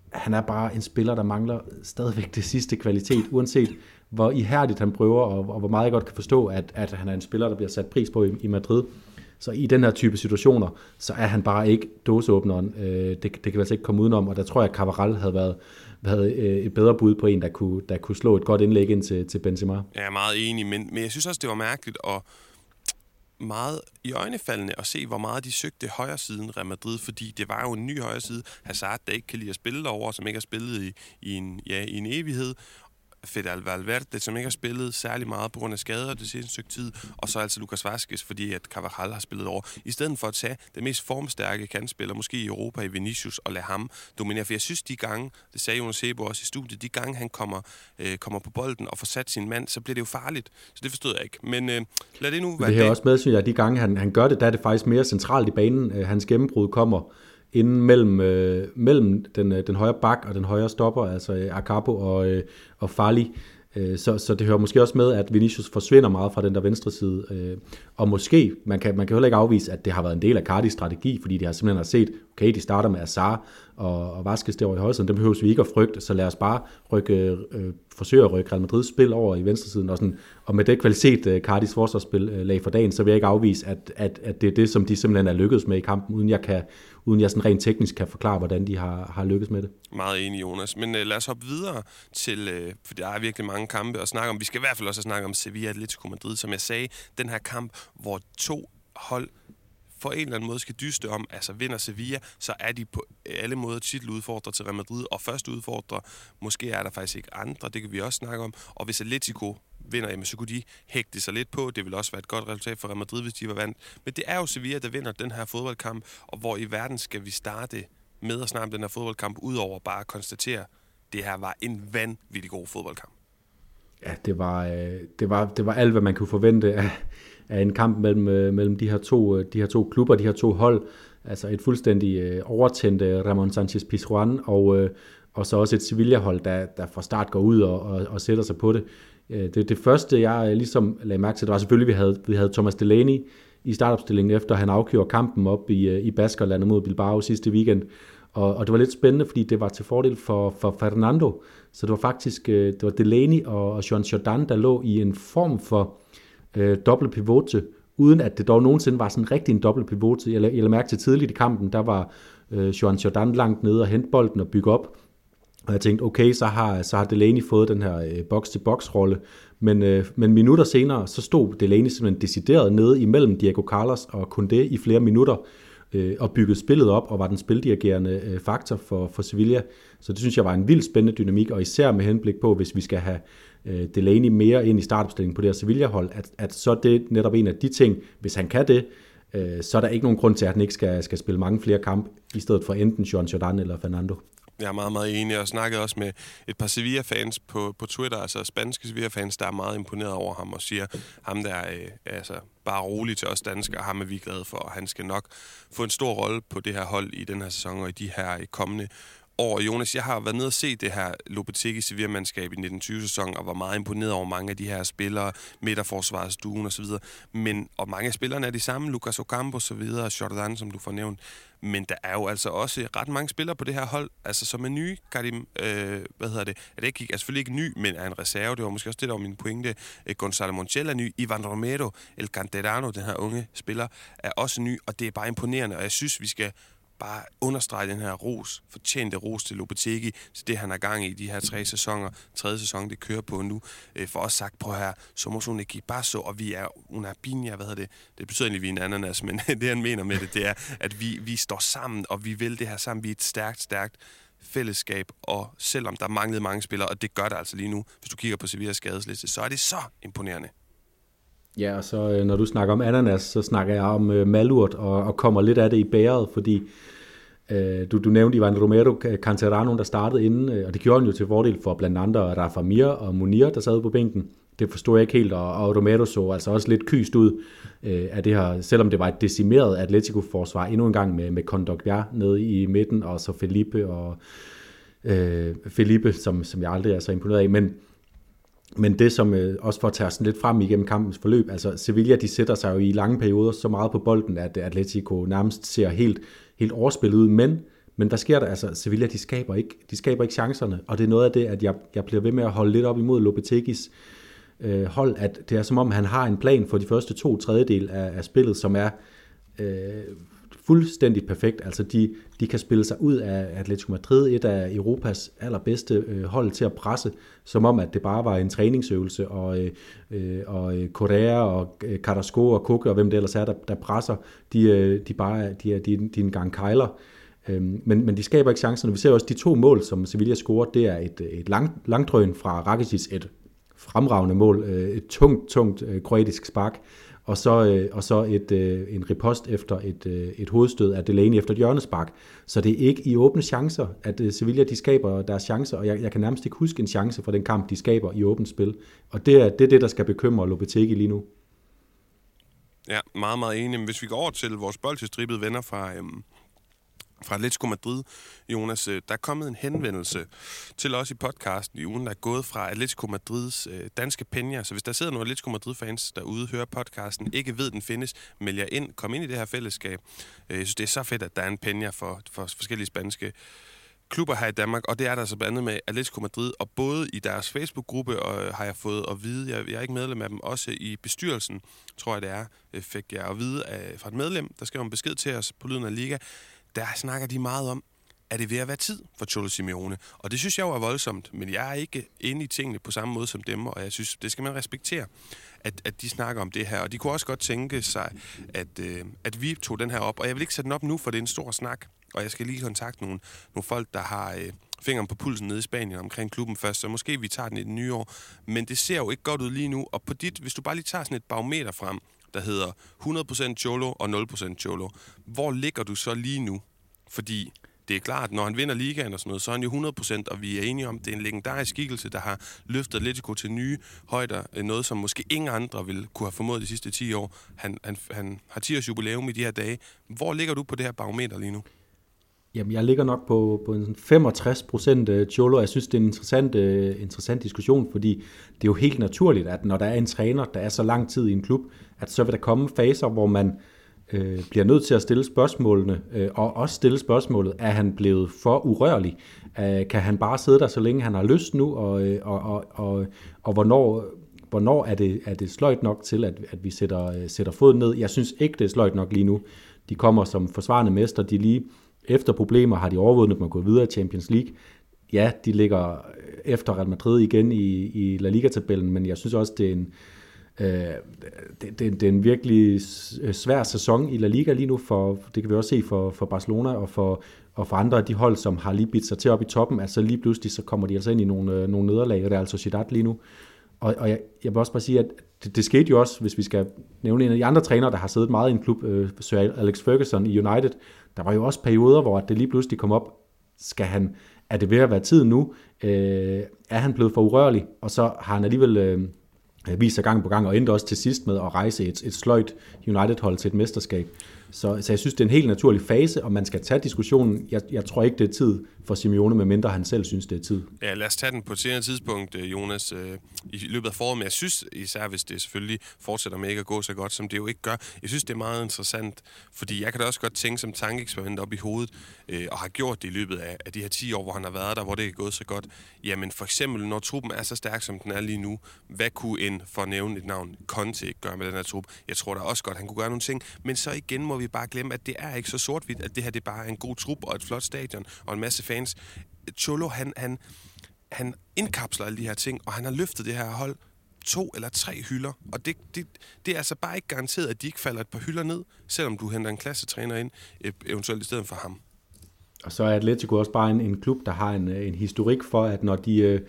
han er bare en spiller, der mangler stadigvæk det sidste kvalitet, uanset hvor ihærdigt han prøver, og, og hvor meget jeg godt kan forstå, at, at han er en spiller, der bliver sat pris på i, i Madrid, så i den her type situationer, så er han bare ikke dåseåbneren. Øh, det, det kan altså ikke komme udenom, og der tror jeg, at Cavaral havde været, havde øh, et bedre bud på en, der kunne, der kunne slå et godt indlæg ind til, til Benzema. Jeg er meget enig, men, men jeg synes også, det var mærkeligt at meget i øjnefaldende at se, hvor meget de søgte højre siden Real Madrid, fordi det var jo en ny højre side. Hazard, der ikke kan lide at spille over, som ikke har spillet i, i, en, ja, i en evighed, Fidel Valverde, som ikke har spillet særlig meget på grund af skader det seneste stykke tid, og så altså Lucas Vazquez, fordi at Carvajal har spillet over. I stedet for at tage den mest formstærke kandspiller, måske i Europa i Vinicius, og lade ham dominere. For jeg synes, de gange, det sagde Jonas Sebo også i studiet, de gange han kommer, øh, kommer på bolden og får sat sin mand, så bliver det jo farligt. Så det forstod jeg ikke. Men øh, lad det nu være det. Det også med, synes jeg, at de gange han, han gør det, der er det faktisk mere centralt i banen. Øh, hans gennembrud kommer inden mellem, øh, mellem den, øh, den højre bak og den højre stopper, altså øh, Akapo og, øh, og Fali. Øh, så, så det hører måske også med, at Vinicius forsvinder meget fra den der venstre side. Øh, og måske, man kan, man kan heller ikke afvise, at det har været en del af Cardis strategi, fordi de har simpelthen har set, okay, de starter med Azar og, og Vasquez derovre i højre dem behøver vi ikke at frygte, så lad os bare rykke, øh, forsøge at rykke Real Madrids spil over i venstre siden. Og, sådan, og med det kvalitet, øh, Cardis forsvarsspil øh, lag for dagen, så vil jeg ikke afvise, at, at, at det er det, som de simpelthen er lykkedes med i kampen, uden jeg kan, uden jeg sådan rent teknisk kan forklare, hvordan de har, har lykkes med det. Meget enig, Jonas. Men øh, lad os hoppe videre til, øh, for der er virkelig mange kampe at snakke om. Vi skal i hvert fald også snakke om Sevilla Atletico Madrid, som jeg sagde, den her kamp, hvor to hold for en eller anden måde skal dyste om, altså vinder Sevilla, så er de på alle måder titeludfordrer til Real Madrid, og først udfordrer, måske er der faktisk ikke andre, det kan vi også snakke om, og hvis Atletico vinder, jamen, så kunne de hægte sig lidt på. Det ville også være et godt resultat for Real Madrid, hvis de var vandt. Men det er jo Sevilla, der vinder den her fodboldkamp, og hvor i verden skal vi starte med at snakke om den her fodboldkamp, udover bare at konstatere, at det her var en vanvittig god fodboldkamp. Ja, det var, øh, det var, det var alt, hvad man kunne forvente af, af en kamp mellem, øh, mellem de, her to, øh, de her to klubber, de her to hold. Altså et fuldstændig overtændt Ramon Sanchez Pizjuan og, og så også et Sevilla-hold, der, der fra start går ud og, og, og sætter sig på det. Øh, det, det første, jeg øh, ligesom lagde mærke til, det var selvfølgelig, at vi havde, vi havde Thomas Delaney i startopstillingen, efter han afgjorde kampen op i, øh, i Baskerlandet mod Bilbao sidste weekend. Og, og det var lidt spændende, fordi det var til fordel for, for Fernando. Så det var faktisk det var Delaney og, og Jean Jordan, der lå i en form for øh, dobbelt pivote, uden at det dog nogensinde var sådan rigtig en dobbelt pivote. Jeg, jeg lagde mærke til tidligt i kampen, der var øh, Jean Jordan langt nede og hente bolden og bygge op. Og jeg tænkte, okay, så har, så har Delaney fået den her øh, box-til-box-rolle. Men, øh, men minutter senere, så stod Delaney simpelthen decideret nede imellem Diego Carlos og Koundé i flere minutter øh, og byggede spillet op og var den spildirigerende øh, faktor for, for Sevilla. Så det synes jeg var en vild spændende dynamik, og især med henblik på, hvis vi skal have øh, Delaney mere ind i startopstillingen på det her Sevilla-hold, at, at så er det netop en af de ting, hvis han kan det, øh, så er der ikke nogen grund til, at han ikke skal, skal spille mange flere kampe, i stedet for enten Jean Jordan eller Fernando. Jeg er meget, meget enig, og snakkede også med et par Sevilla-fans på, på Twitter, altså spanske Sevilla-fans, der er meget imponeret over ham og siger, ham der er øh, altså, bare rolig til os danskere, ham er vi glade for, og han skal nok få en stor rolle på det her hold i den her sæson og i de her øh, kommende år. Jonas, jeg har været nede og se det her Lopetegi Sevilla-mandskab i 1920-sæsonen, og var meget imponeret over mange af de her spillere, midterforsvarsduen og så videre. Men, og mange af spillerne er de samme, Lucas Ocampo og så videre, Jordan, som du får nævnt. Men der er jo altså også ret mange spillere på det her hold, altså som er nye. Karim, øh, hvad hedder det? Er det ikke, er selvfølgelig ikke ny, men er en reserve. Det var måske også det, der var min pointe. Øh, Gonzalo Montiel er ny. Ivan Romero, El Canterano, den her unge spiller, er også ny. Og det er bare imponerende, og jeg synes, vi skal bare understrege den her ros, fortjente ros til Lopetegi, til det, han har gang i de her tre sæsoner. Tredje sæson, det kører på nu. Øh, for os sagt, på her, somos un så, og vi er una piña, hvad hedder det? Det betyder egentlig, at vi er en ananas, men det, han mener med det, det er, at vi, vi står sammen, og vi vil det her sammen. Vi er et stærkt, stærkt fællesskab, og selvom der manglede mange spillere, og det gør der altså lige nu, hvis du kigger på Sevillas skadesliste, så er det så imponerende. Ja, og så øh, når du snakker om ananas, så snakker jeg om øh, malurt og, og kommer lidt af det i bæret, fordi øh, du, du nævnte Ivan Romero Canterano, der startede inden, øh, og det gjorde han jo til fordel for blandt andre Rafa Mir og Munir, der sad på bænken. Det forstod jeg ikke helt, og, og Romero så altså også lidt kyst ud øh, af det her, selvom det var et decimeret Atletico-forsvar, endnu en gang med, med Kondogbia nede i midten, og så Felipe og øh, Felipe, som, som jeg aldrig er så imponeret af, men men det, som øh, også for at tage lidt frem igennem kampens forløb, altså Sevilla, de sætter sig jo i lange perioder så meget på bolden, at Atletico nærmest ser helt, helt overspillet ud, men, men der sker der, altså Sevilla, de skaber, ikke, de skaber ikke chancerne, og det er noget af det, at jeg, jeg bliver ved med at holde lidt op imod Lopetegis øh, hold, at det er som om, han har en plan for de første to tredjedel af, af spillet, som er øh, fuldstændig perfekt. Altså de, de kan spille sig ud af Atletico Madrid, et af Europas allerbedste øh, hold til at presse, som om at det bare var en træningsøvelse, og, øh, og øh, Correa og øh, Carrasco og Koke og hvem det ellers er, der, der presser, de, øh, de, bare, de, er, de, de er en gang kejler. Øhm, men, men de skaber ikke chancerne. Vi ser også de to mål, som Sevilla scorer, det er et, et lang, langdrøn fra Rakitic, et fremragende mål, øh, et tungt, tungt kroatisk spark, og så, øh, og så et, øh, en ripost efter et, øh, et hovedstød af Delaney efter et hjørnespark. Så det er ikke i åbne chancer, at øh, Sevilla de skaber deres chancer, og jeg, jeg kan nærmest ikke huske en chance for den kamp, de skaber i åbent spil. Og det er det, er det der skal bekymre Lopetegi lige nu. Ja, meget, meget enig. Men hvis vi går over til vores boldtilstribede venner fra, øhm, fra Atletico Madrid, Jonas. Øh, der er kommet en henvendelse til os i podcasten i ugen, der er gået fra Atletico Madrids øh, danske penjer. Så hvis der sidder nogle Atletico Madrid-fans derude, hører podcasten, ikke ved, den findes, meld jer ind, kom ind i det her fællesskab. Øh, jeg synes, det er så fedt, at der er en penjer for, for forskellige spanske klubber her i Danmark, og det er der så blandt andet med Atletico Madrid, og både i deres Facebook-gruppe og øh, har jeg fået at vide, jeg, jeg er ikke medlem af dem, også i bestyrelsen, tror jeg det er, øh, fik jeg at vide af, fra et medlem, der skrev en besked til os på Lyden af Liga, der snakker de meget om, er det ved at være tid for Cholo Simeone? Og det synes jeg jo er voldsomt, men jeg er ikke inde i tingene på samme måde som dem, og jeg synes, det skal man respektere, at, at de snakker om det her. Og de kunne også godt tænke sig, at, øh, at vi tog den her op. Og jeg vil ikke sætte den op nu, for det er en stor snak, og jeg skal lige kontakte nogle, nogle folk, der har øh, fingeren på pulsen nede i Spanien omkring klubben først, så måske vi tager den i det nye år. Men det ser jo ikke godt ud lige nu, og på dit, hvis du bare lige tager sådan et barometer frem, der hedder 100% Cholo og 0% Cholo. Hvor ligger du så lige nu? Fordi det er klart, når han vinder ligaen og sådan noget, så er han jo 100%, og vi er enige om, at det er en legendarisk skikkelse, der har løftet Atletico til nye højder. Øh, noget, som måske ingen andre ville kunne have formået de sidste 10 år. Han, han, han har 10 års jubilæum i de her dage. Hvor ligger du på det her barometer lige nu? Jamen, jeg ligger nok på, på en 65 procent øh, Cholo. Jeg synes, det er en interessant, øh, interessant diskussion, fordi det er jo helt naturligt, at når der er en træner, der er så lang tid i en klub, at så vil der komme faser, hvor man øh, bliver nødt til at stille spørgsmålene, øh, og også stille spørgsmålet, er han blevet for urørlig? Øh, kan han bare sidde der, så længe han har lyst nu, og, øh, og, og, og, og hvornår, hvornår er, det, er det sløjt nok til, at, at vi sætter, øh, sætter foden ned? Jeg synes ikke, det er sløjt nok lige nu. De kommer som forsvarende mester, de lige efter problemer har de overvundet dem at gå videre i Champions League. Ja, de ligger øh, efter Real Madrid igen i, i La Liga-tabellen, men jeg synes også, det er en, øh, Øh, det, det, det er en virkelig svær sæson i La Liga lige nu, for det kan vi også se for, for Barcelona og for, og for andre af de hold, som har lige bidt sig til op i toppen, altså lige pludselig så kommer de altså ind i nogle, øh, nogle nederlag, og det er altså Ciudad lige nu. Og, og jeg, jeg vil også bare sige, at det, det skete jo også, hvis vi skal nævne en af de andre trænere, der har siddet meget i en klub, øh, Sir Alex Ferguson i United, der var jo også perioder, hvor det lige pludselig kom op, skal han, er det ved at være tid nu? Øh, er han blevet for urørlig? Og så har han alligevel øh, vist sig gang på gang, og endte også til sidst med at rejse et, et sløjt United-hold til et mesterskab. Så, så jeg synes, det er en helt naturlig fase, og man skal tage diskussionen. Jeg, jeg tror ikke, det er tid for Simeone, medmindre han selv synes, det er tid. Ja, lad os tage den på et senere tidspunkt, øh, Jonas, øh, i løbet af foråret. Men jeg synes, især hvis det selvfølgelig fortsætter med ikke at gå så godt, som det jo ikke gør, jeg synes, det er meget interessant, fordi jeg kan da også godt tænke som tankeeksperiment op i hovedet, øh, og har gjort det i løbet af, af de her 10 år, hvor han har været der, hvor det er gået så godt. Jamen for eksempel, når truppen er så stærk, som den er lige nu, hvad kunne en, for at nævne et navn, Conte gøre med den her trup? Jeg tror da også godt, han kunne gøre nogle ting, men så igen må vi bare glemme, at det er ikke så sort-hvidt, at det her det bare er en god trup og et flot stadion og en masse fans. Cholo, han, han, han indkapsler alle de her ting, og han har løftet det her hold to eller tre hylder. Og det, det, det er altså bare ikke garanteret, at de ikke falder et par hylder ned, selvom du henter en klassetræner ind, e, eventuelt i stedet for ham. Og så er Atletico også bare en, en klub, der har en, en historik for, at når de, øh,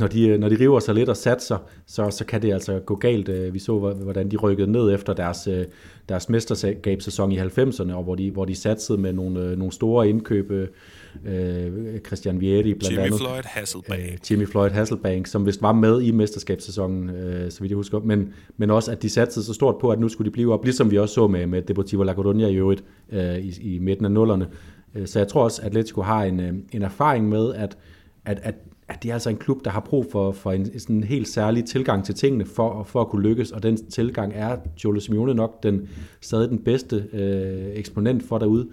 når de, når de river sig lidt og satser, så, så kan det altså gå galt. Øh, vi så, hvordan de rykkede ned efter deres, øh, deres mesterskabssæson i 90'erne, og hvor de, hvor de satsede med nogle, øh, nogle store indkøb. Christian Vieri blandt Jimmy andet. Floyd Hasselbank. Jimmy Floyd Hasselbank, som vist var med i mesterskabssæsonen, så vidt jeg husker. Men, men også, at de satsede så stort på, at nu skulle de blive op, ligesom vi også så med, med Deportivo La Coruña i øvrigt i, i midten af nullerne. Så jeg tror også, at Atletico har en, en erfaring med, at, at, at at det er altså en klub, der har brug for, for en sådan en helt særlig tilgang til tingene for, for at kunne lykkes, og den tilgang er Jolo Simeone nok den, stadig den bedste øh, eksponent for derude.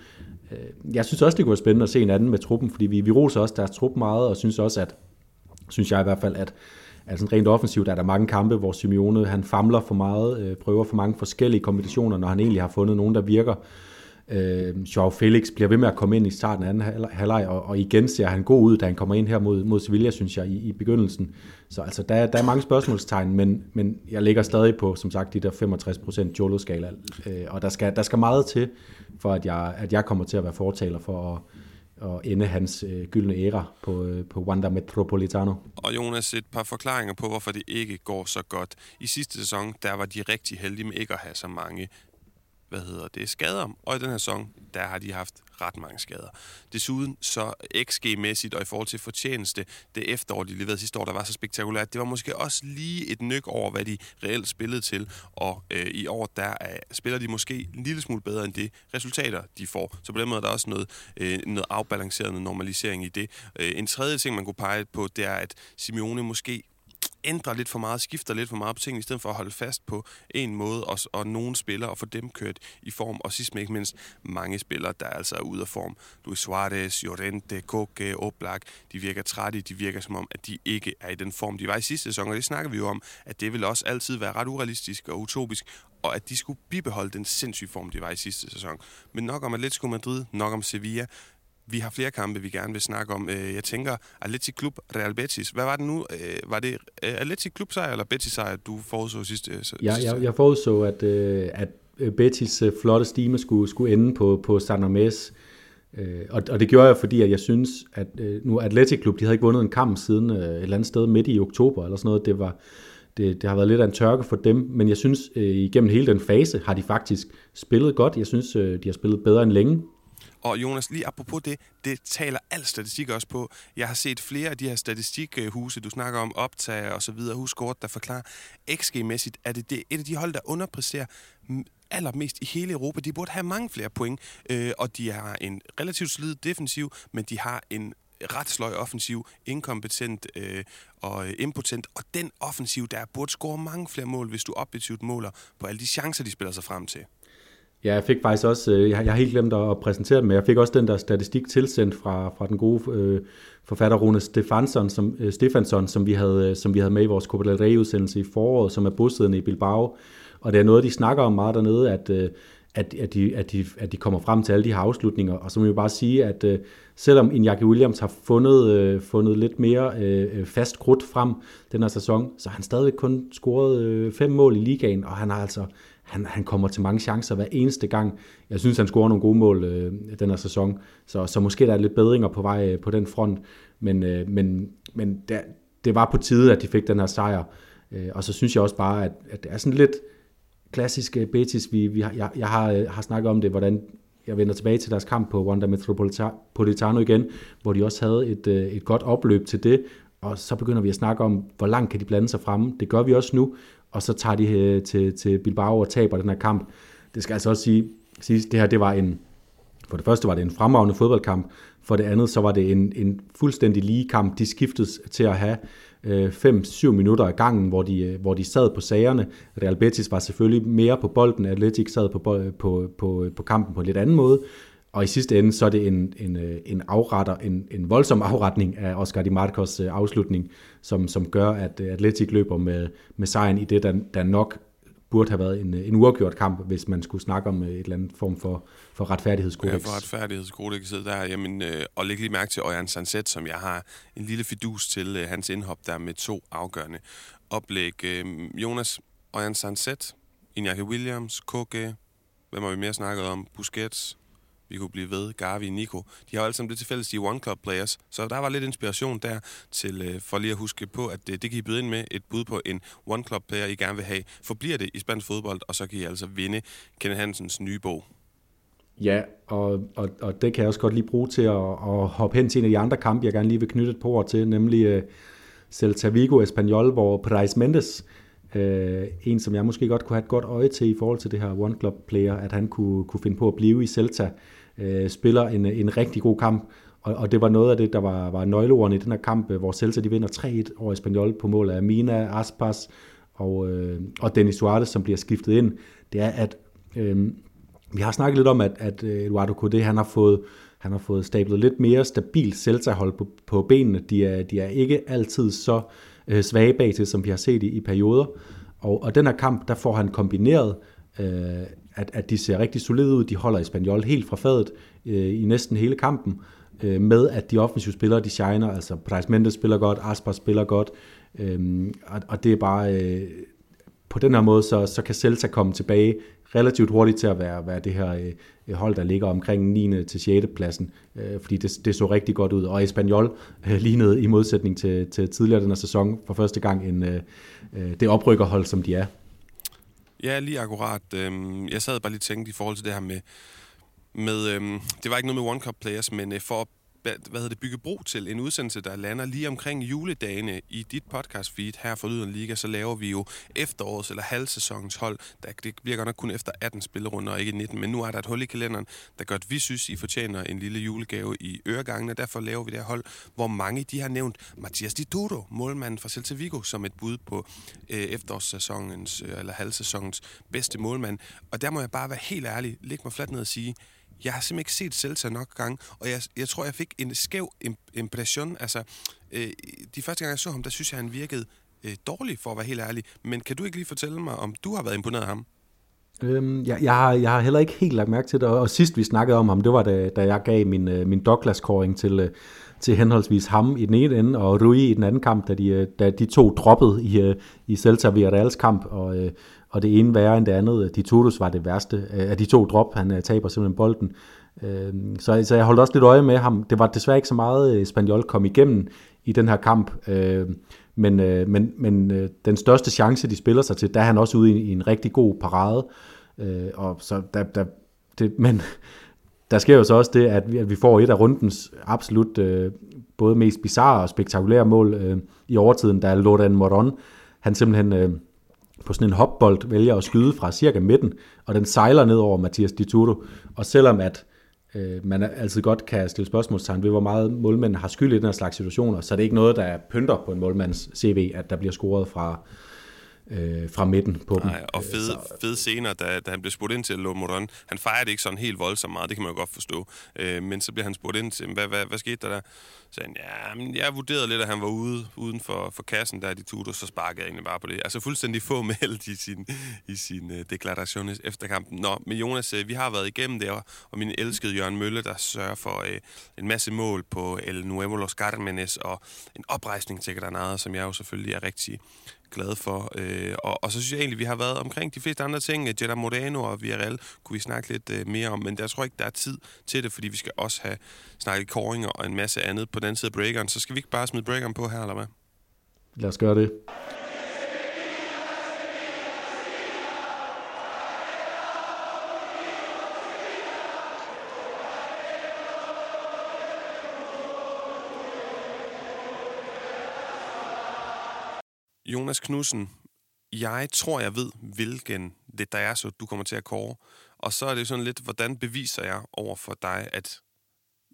Øh, jeg synes også, det kunne være spændende at se en anden med truppen, fordi vi, vi roser også deres trup meget, og synes også, at synes jeg i hvert fald, at, Altså rent offensivt er der mange kampe, hvor Simeone han famler for meget, øh, prøver for mange forskellige kombinationer, når han egentlig har fundet nogen, der virker. Øh, Øh, Joao Felix bliver ved med at komme ind i starten af anden halvleg, og, og igen ser han god ud, da han kommer ind her mod, mod Sevilla, synes jeg, i, i begyndelsen. Så altså, der, der er mange spørgsmålstegn, men, men jeg ligger stadig på, som sagt, de der 65% Jolo-skala, øh, og der skal, der skal meget til, for at jeg, at jeg kommer til at være fortaler for at, og ende hans øh, gyldne æra på, øh, på Wanda Metropolitano. Og Jonas, et par forklaringer på, hvorfor det ikke går så godt. I sidste sæson, der var de rigtig heldige med ikke at have så mange hvad hedder det, skader. Og i den her sæson, der har de haft ret mange skader. Desuden så XG-mæssigt og i forhold til fortjeneste, det efterår, de leverede sidste år, der var så spektakulært, det var måske også lige et nyk over, hvad de reelt spillede til. Og øh, i år, der er, spiller de måske en lille smule bedre end det resultater, de får. Så på den måde er der også noget, øh, noget afbalanceret normalisering i det. Øh, en tredje ting, man kunne pege på, det er, at Simeone måske ændrer lidt for meget, skifter lidt for meget på tingene, i stedet for at holde fast på en måde, og, og nogle spillere, og få dem kørt i form, og sidst men ikke mindst mange spillere, der altså er ude af form. Luis Suarez, Llorente, Koke, Oblak, de virker trætte, de virker som om, at de ikke er i den form, de var i sidste sæson, og det snakker vi jo om, at det vil også altid være ret urealistisk og utopisk, og at de skulle bibeholde den sindssyge form, de var i sidste sæson. Men nok om Atletico Madrid, nok om Sevilla, vi har flere kampe, vi gerne vil snakke om. Øh, jeg tænker, Atletic Klub, Real Betis. Hvad var det nu? Øh, var det øh, Atletic Klub sejr eller Betis sejr, du forudså sidste? Ja, jeg, jeg forudså, at, at Betis flotte stime skulle, skulle ende på, på San Mamés. Og, og det gjorde jeg, fordi at jeg synes, at nu Atletic Klub, de havde ikke vundet en kamp siden et eller andet sted midt i oktober eller sådan noget. Det var, det, det har været lidt af en tørke for dem, men jeg synes, igennem hele den fase har de faktisk spillet godt. Jeg synes, de har spillet bedre end længe. Og Jonas, lige apropos det, det taler al statistik også på. Jeg har set flere af de her statistikhuse, du snakker om, optager og så videre, huskort, der forklarer, XG-mæssigt er det, det et af de hold, der underpræsterer allermest i hele Europa. De burde have mange flere point, øh, og de har en relativt solid defensiv, men de har en ret sløj offensiv, inkompetent øh, og impotent, og den offensiv, der burde score mange flere mål, hvis du objektivt måler på alle de chancer, de spiller sig frem til. Ja, jeg fik faktisk også, øh, jeg, jeg har helt glemt at præsentere dem, men jeg fik også den der statistik tilsendt fra, fra den gode øh, forfatter Rune Stefansson, som, øh, Stefansson, som vi, havde, øh, som vi havde med i vores Copa del Rey-udsendelse i foråret, som er bosiddende i Bilbao. Og det er noget, de snakker om meget dernede, at, øh, at, at, de, at, de, at de kommer frem til alle de her afslutninger. Og så må vi jo bare sige, at øh, selvom Iñaki Williams har fundet, øh, fundet lidt mere øh, øh, fast krudt frem den her sæson, så har han stadigvæk kun scoret øh, fem mål i ligaen, og han har altså han, han kommer til mange chancer hver eneste gang. Jeg synes, han scorer nogle gode mål øh, den her sæson, så, så måske der er lidt bedringer på vej øh, på den front, men, øh, men, men der, det var på tide, at de fik den her sejr. Øh, og så synes jeg også bare, at, at det er sådan lidt klassisk øh, Betis. Vi, vi har, jeg, jeg har, øh, har snakket om det, hvordan jeg vender tilbage til deres kamp på Wanda Metropolitano igen, hvor de også havde et, øh, et godt opløb til det, og så begynder vi at snakke om, hvor langt kan de blande sig fremme. Det gør vi også nu, og så tager de øh, til, til Bilbao og taber den her kamp. Det skal altså også sige, sige det her det var en, for det første var det en fremragende fodboldkamp, for det andet så var det en, en fuldstændig lige kamp. De skiftes til at have 5-7 øh, minutter af gangen, hvor de, øh, hvor de sad på sagerne. Real Betis var selvfølgelig mere på bolden, Atletic sad på, på, på, på kampen på en lidt anden måde, og i sidste ende, så er det en, en, øh, en afretter, en, en voldsom afretning af Oscar Di Marcos øh, afslutning, som, som gør, at øh, Atletic løber med, med sejren i det, der, der nok burde have været en, en uafgjort kamp, hvis man skulle snakke om et eller andet form for, for retfærdighedskodex. Ja, for retfærdighedskodexet der. Jamen, øh, og læg lige mærke til Øjan Sanset, som jeg har en lille fidus til øh, hans indhop der med to afgørende oplæg. Øh, Jonas, Øjan Sanset, Iñaki Williams, Koke, hvem har vi mere snakket om? Busquets, vi kunne blive ved, Garvi, Nico. De har jo alle sammen det til fælles, de One Club players. Så der var lidt inspiration der til, øh, for lige at huske på, at det, det kan I byde ind med et bud på en One Club player, I gerne vil have. Forbliver det i spansk fodbold, og så kan I altså vinde Kenneth Hansens nye bog. Ja, og, og, og det kan jeg også godt lige bruge til at, at hoppe hen til en af de andre kampe, jeg gerne lige vil knytte et par ord til, nemlig uh, Celta Vigo Espanyol, hvor Price Mendes Øh, en, som jeg måske godt kunne have et godt øje til i forhold til det her One Club player, at han kunne, kunne finde på at blive i Celta, øh, spiller en, en rigtig god kamp, og, og det var noget af det, der var, var nøgleordene i den her kamp, øh, hvor Celta de vinder 3-1 over Espanyol på mål af Mina, Aspas og, øh, og Denis Suarez, som bliver skiftet ind. Det er, at øh, vi har snakket lidt om, at, at øh, Eduardo Codé, han har fået han har fået stablet lidt mere stabilt Celta-hold på, på benene. De er, de er ikke altid så øh, Øh, svage bag som vi har set i, i perioder. Og, og den her kamp, der får han kombineret, øh, at, at de ser rigtig solide ud. De holder Espanyol helt fra fadet øh, i næsten hele kampen, øh, med at de offensive spillere, de shiner. Altså, Price Mendes spiller godt, Aspas spiller godt, øh, og, og det er bare... Øh, på den her måde, så, så kan Celta komme tilbage relativt hurtigt til at være, være det her øh, hold, der ligger omkring 9. til 6. pladsen, øh, fordi det, det så rigtig godt ud. Og Espanyol øh, lignede i modsætning til, til tidligere den her sæson for første gang en, øh, øh det oprykkerhold, som de er. Ja, lige akkurat. Øhm, jeg sad bare lige tænkt i forhold til det her med, med øhm, det var ikke noget med One Cup Players, men øh, for at hvad hedder det, bygge bro til en udsendelse, der lander lige omkring juledagene i dit podcast feed her for Lyden Liga, så laver vi jo efterårets eller halvsæsonens hold. Der, det bliver godt nok kun efter 18 spillerunder og ikke 19, men nu er der et hul i kalenderen, der gør, at vi synes, I fortjener en lille julegave i øregangen, og derfor laver vi det her hold, hvor mange de har nævnt Mathias Di målmanden fra Celta Vigo, som et bud på øh, efterårssæsonens øh, eller halvsæsonens bedste målmand. Og der må jeg bare være helt ærlig, lægge mig fladt ned og sige, jeg har simpelthen ikke set Celta nok gange, og jeg, jeg tror, jeg fik en skæv impression. Altså, øh, de første gange, jeg så ham, der synes jeg, han virkede øh, dårlig, for at være helt ærlig. Men kan du ikke lige fortælle mig, om du har været imponeret af ham? Øhm, jeg, jeg, har, jeg har heller ikke helt lagt mærke til det, og sidst vi snakkede om ham, det var da, da jeg gav min, øh, min Douglas-koring til, øh, til henholdsvis ham i den ene ende, og Rui i den anden kamp, da de, øh, da de to droppede i, øh, i Celta Villarreals kamp, og, øh, og det ene værre end det andet. De Todos var det værste øh, af de to drop. Han øh, taber simpelthen bolden. Øhm, så, så jeg holdt også lidt øje med ham. Det var desværre ikke så meget, øh, Spaniol kom igennem i den her kamp. Øhm, men, men, men den største chance, de spiller sig til, der er han også ude i, i en rigtig god parade. Og så der, der, det, men der sker jo så også det, at vi, at vi får et af rundens absolut både mest bizarre og spektakulære mål i overtiden, da Lodan Moron, han simpelthen på sådan en hopbold vælger at skyde fra cirka midten, og den sejler ned over Mathias Dituro. Og selvom at øh, man altid godt kan stille spørgsmålstegn ved, hvor meget målmænd har skyld i den her slags situationer, så er det ikke noget, der pynter på en målmands CV, at der bliver scoret fra, øh, fra midten på dem. Nej, og øh, fede, så... fede scener, da, da han blev spurgt ind til Lo Moron. Han fejrer det ikke sådan helt voldsomt meget, det kan man jo godt forstå. Øh, men så bliver han spurgt ind til, hvad, hvad, hvad skete der der? Så han, ja, men jeg vurderede lidt, at han var ude uden for, for kassen, der de tog så sparkede jeg egentlig bare på det. Altså fuldstændig få meldt i sin, i sin uh, deklaration efter kampen. Nå, men Jonas, uh, vi har været igennem det, og min elskede Jørgen Mølle, der sørger for uh, en masse mål på El Nuevo Los Carmenes, og en oprejsning til Granada, som jeg jo selvfølgelig er rigtig glad for. Øh, og, og så synes jeg egentlig, vi har været omkring de fleste andre ting. Øh, Jetta Moreno og Villarreal kunne vi snakke lidt øh, mere om, men jeg tror ikke, der er tid til det, fordi vi skal også have snakket koringer og en masse andet på den anden side af breakeren. Så skal vi ikke bare smide breakeren på her, eller hvad? Lad os gøre det. Jonas Knudsen, jeg tror, jeg ved, hvilken det der er, så du kommer til at kåre. Og så er det sådan lidt, hvordan beviser jeg over for dig, at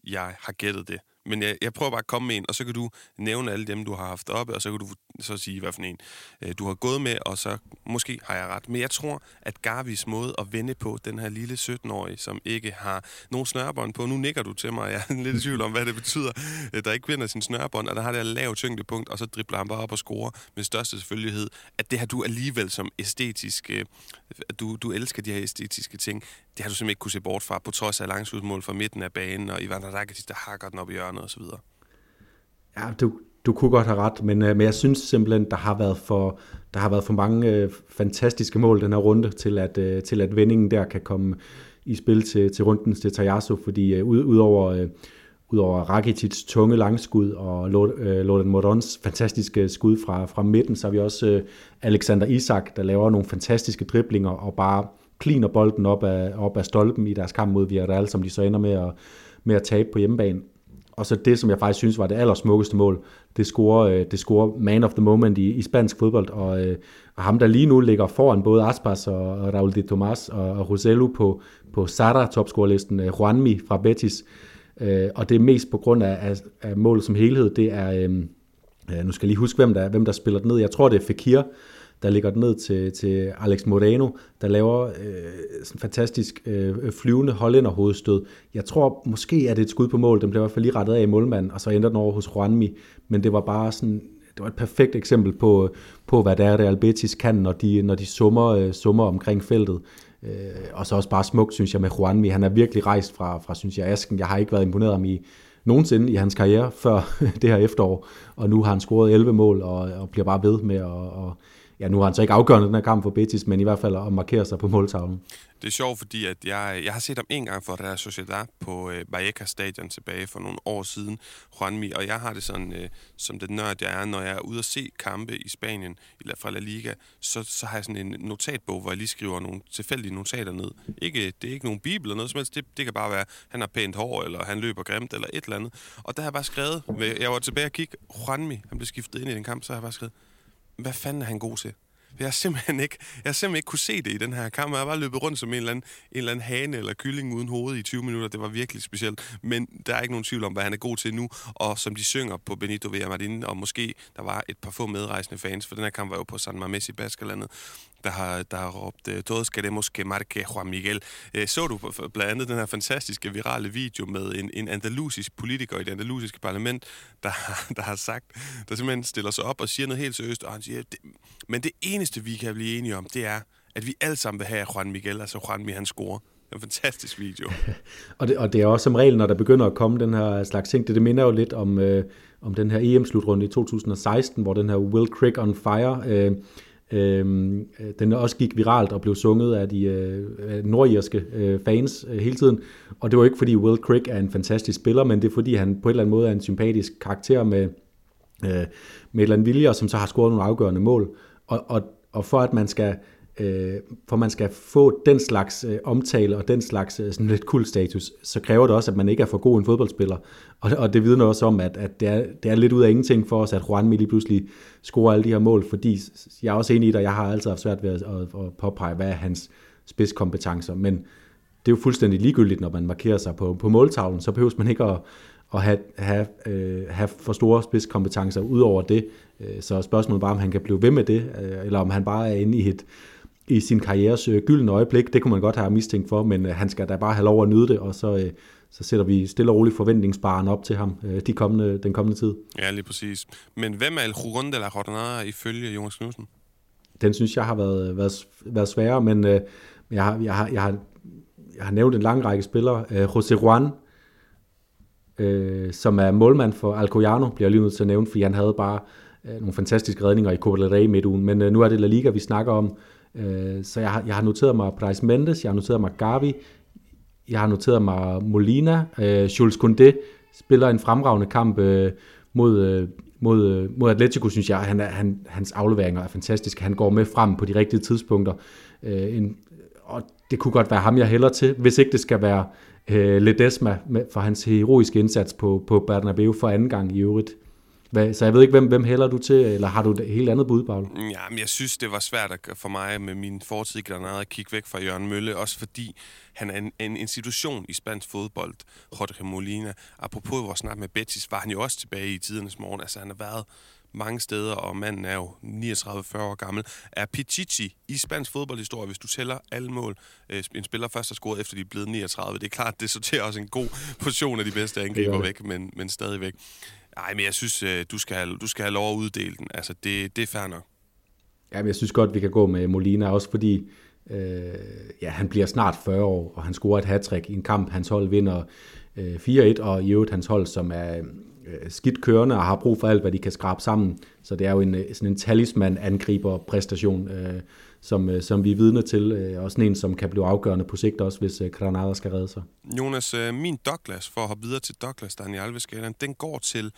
jeg har gættet det? Men jeg, jeg prøver bare at komme med en, og så kan du nævne alle dem, du har haft oppe, og så kan du så sige, hvad for en øh, du har gået med, og så måske har jeg ret. Men jeg tror, at Garvis måde at vende på den her lille 17-årige, som ikke har nogen snørbånd på, nu nikker du til mig, jeg er lidt i tvivl om, hvad det betyder, øh, der ikke vinder sin snørbånd, og der har det lavt tyngdepunkt, og så dribler han bare op og scorer med største selvfølgelighed, at det har du alligevel som æstetisk, øh, du, du elsker de her æstetiske ting, det har du simpelthen ikke kunne se bort fra, på trods af langskudsmål fra midten af banen, og Ivan Rakitic, der hakker den op i hjørnet osv. Ja, du, du kunne godt have ret, men, øh, men jeg synes simpelthen, der har været for, der har været for mange øh, fantastiske mål den her runde, til at, øh, til at vendingen der kan komme i spil til, til rundens til Tajasso, fordi øh, ud, udover, øh, udover Rakitics tunge langskud og Loden øh, Morons fantastiske skud fra, fra midten, så har vi også øh, Alexander Isak, der laver nogle fantastiske driblinger og bare kliner bolden op af, op af stolpen i deres kamp mod Villarreal, som de så ender med at, med at tabe på hjemmebane. Og så det, som jeg faktisk synes var det allersmukkeste mål, det scorer, øh, det scorer man of the moment i, i spansk fodbold, og, og ham, der lige nu ligger foran både Aspas og, og Raul de Tomas og, og Roselu på, på Sara topscorelisten, øh, Juanmi fra Betis, og det er mest på grund af, af, af målet som helhed, det er, øh, nu skal jeg lige huske, hvem der, hvem der spiller den ned, jeg tror det er Fekir, der ligger den ned til, til Alex Moreno, der laver øh, sådan fantastisk øh, flyvende hollænder hovedstød. Jeg tror måske, at det er et skud på mål. Den blev i hvert fald lige rettet af i målmanden, og så ender den over hos Juanmi. Men det var bare sådan det var et perfekt eksempel på, på hvad det er, Real Betis kan, når de, når de summer, øh, summer omkring feltet. Øh, og så også bare smukt, synes jeg, med Juanmi. Han er virkelig rejst fra, fra synes jeg, Asken. Jeg har ikke været imponeret ham i nogensinde i hans karriere før det her efterår, og nu har han scoret 11 mål og, og bliver bare ved med at, og, ja, nu har han så ikke afgørende den her kamp for Betis, men i hvert fald at markere sig på måltavlen. Det er sjovt, fordi at jeg, jeg har set ham en gang for Real Sociedad på øh, Vallecas stadion tilbage for nogle år siden, Juanmi, og jeg har det sådan, øh, som det nørd jeg er, når jeg er ude at se kampe i Spanien, eller fra La Liga, så, så har jeg sådan en notatbog, hvor jeg lige skriver nogle tilfældige notater ned. Ikke, det er ikke nogen bibel eller noget som helst, det, det kan bare være, han har pænt hår, eller han løber grimt, eller et eller andet. Og der har jeg bare skrevet, jeg var tilbage og kigge, Juanmi, han blev skiftet ind i den kamp, så har jeg bare skrevet, hvad fanden er han god til? Jeg har simpelthen ikke, jeg har simpelthen ikke kunne se det i den her kamp. Jeg har bare løbet rundt som en eller, anden, en eller anden hane eller kylling uden hoved i 20 minutter. Det var virkelig specielt. Men der er ikke nogen tvivl om, hvad han er god til nu. Og som de synger på Benito Villamarin, og måske der var et par få medrejsende fans, for den her kamp var jo på San Mamés i Baskerlandet, der har, der har råbt, øh, todos queremos que marque Juan Miguel. Øh, så du blandt andet den her fantastiske virale video med en, en andalusisk politiker i det andalusiske parlament, der, der har sagt, der simpelthen stiller sig op og siger noget helt seriøst, og han siger, men det eneste, vi kan blive enige om, det er, at vi alle sammen vil have Juan Miguel, altså Juan Miguel, han scorer. En fantastisk video. og, det, og det er også som regel, når der begynder at komme den her slags ting, det, det minder jo lidt om, øh, om den her EM-slutrunde i 2016, hvor den her Will Crick on Fire, øh, øh, den også gik viralt og blev sunget af de øh, nordirske øh, fans øh, hele tiden. Og det var ikke fordi Will Crick er en fantastisk spiller, men det er fordi han på en eller anden måde er en sympatisk karakter med, øh, med et eller andet vilje, som så har scoret nogle afgørende mål. Og, og, og for at man skal øh, for man skal få den slags øh, omtale og den slags øh, sådan lidt kul status, så kræver det også, at man ikke er for god en fodboldspiller. Og, og det vidner også om, at, at det, er, det er lidt ud af ingenting for os, at Juan lige pludselig scorer alle de her mål, fordi jeg er også enig i dig, jeg har altid haft svært ved at, at, at påpege, hvad er hans spidskompetencer, men det er jo fuldstændig ligegyldigt, når man markerer sig på, på måltavlen, så behøver man ikke at, at have, have, øh, have for store spidskompetencer ud over det. Øh, så spørgsmålet bare, om han kan blive ved med det, øh, eller om han bare er inde i et, i sin karrieres øh, gyldne øjeblik. Det kunne man godt have mistænkt for, men øh, han skal da bare have lov at nyde det, og så, øh, så sætter vi stille og roligt forventningsbaren op til ham øh, de kommende, den kommende tid. Ja, lige præcis. Men hvem er El Jurón de la Jornada ifølge Jonas Knudsen? Den synes jeg har været, været, været sværere, men øh, jeg, har, jeg, har, jeg, har, jeg har nævnt en lang række spillere. Øh, José Juan, øh, som er målmand for Alcoyano, bliver jeg lige nødt til at nævne, fordi han havde bare øh, nogle fantastiske redninger i Copa del Rey midtugen. Men øh, nu er det La Liga, vi snakker om. Øh, så jeg har, jeg har noteret mig Bryce Mendes, jeg har noteret mig Gavi, jeg har noteret mig Molina. Øh, Jules Koundé spiller en fremragende kamp øh, mod, øh, mod, øh, mod Atletico, synes jeg. Han han, hans afleveringer er fantastiske. Han går med frem på de rigtige tidspunkter. Øh, en, og det kunne godt være ham, jeg hælder til, hvis ikke det skal være øh, Ledesma for hans heroiske indsats på, på Bernabeu for anden gang i øvrigt. Hvad, så jeg ved ikke, hvem, hvem hælder du til, eller har du et helt andet bud, Paul? Ja, men jeg synes, det var svært for mig med min fortid i Granada at kigge væk fra Jørgen Mølle, også fordi han er en, en institution i spansk fodbold, Jorge Molina. Apropos vores snak med Betis, var han jo også tilbage i tidernes morgen. Altså, han har været mange steder, og manden er jo 39-40 år gammel, er Pichichi i spansk fodboldhistorie, hvis du tæller alle mål. Øh, en spiller først har scoret, efter de er blevet 39. Det er klart, det sorterer også en god position af de bedste angriber væk, men, men stadigvæk. Nej, men jeg synes, øh, du skal, have, du skal have lov at uddele den. Altså, det, det er fair nok. Ja, men jeg synes godt, vi kan gå med Molina, også fordi øh, ja, han bliver snart 40 år, og han scorer et hat i en kamp. Hans hold vinder øh, 4-1, og i øvrigt hans hold, som er Øh, skidt kørende og har brug for alt, hvad de kan skrabe sammen. Så det er jo en, øh, sådan en talisman-angriber-præstation. Øh, som, øh, som vi er vidne til, øh, og sådan en, som kan blive afgørende på sigt også, hvis øh, Granada skal redde sig. Jonas, min Douglas, for at hoppe videre til Douglas, Daniel Alves den går til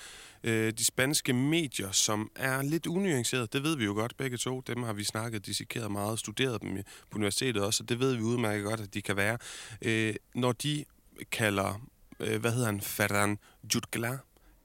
øh, de spanske medier, som er lidt unuanceret. Det ved vi jo godt, begge to. Dem har vi snakket, dissekeret meget, studeret dem på universitetet også, og det ved vi udmærket godt, at de kan være. Øh, når de kalder, øh, hvad hedder han, Ferran Jutgla,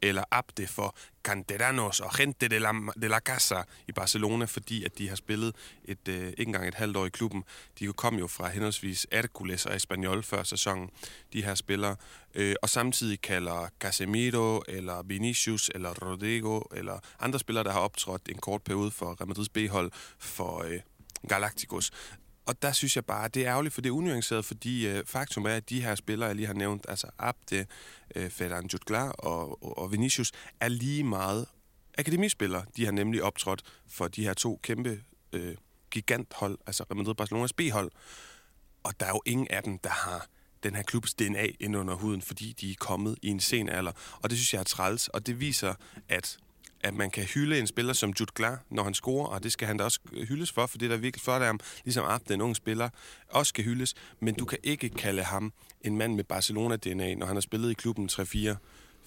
eller Abde for Canteranos og Gente de la, de la Casa i Barcelona, fordi at de har spillet et, øh, ikke engang et halvt år i klubben. De kom jo fra henholdsvis Hercules og Espanyol før sæsonen, de her spillere. Øh, og samtidig kalder Casemiro, eller Vinicius, eller Rodrigo, eller andre spillere, der har optrådt en kort periode for Real Madrid's B-hold, for øh, Galacticos. Og der synes jeg bare, det er ærgerligt, for det er unuanceret, fordi øh, faktum er, at de her spillere, jeg lige har nævnt, altså Abde, øh, Ferdinand Jutglar og, og, og Vinicius, er lige meget akademispillere. De har nemlig optrådt for de her to kæmpe øh, giganthold, altså Real Madrid Barcelonas B-hold. Og der er jo ingen af dem, der har den her klubs DNA ind under huden, fordi de er kommet i en sen alder. Og det synes jeg er træls, og det viser, at at man kan hylde en spiller som Jude Glar, når han scorer, og det skal han da også øh, hyldes for, for det er da virkelig flot af ham, ligesom Abde, en ung spiller, også skal hyldes, men du kan ikke kalde ham en mand med Barcelona-DNA, når han har spillet i klubben 3-4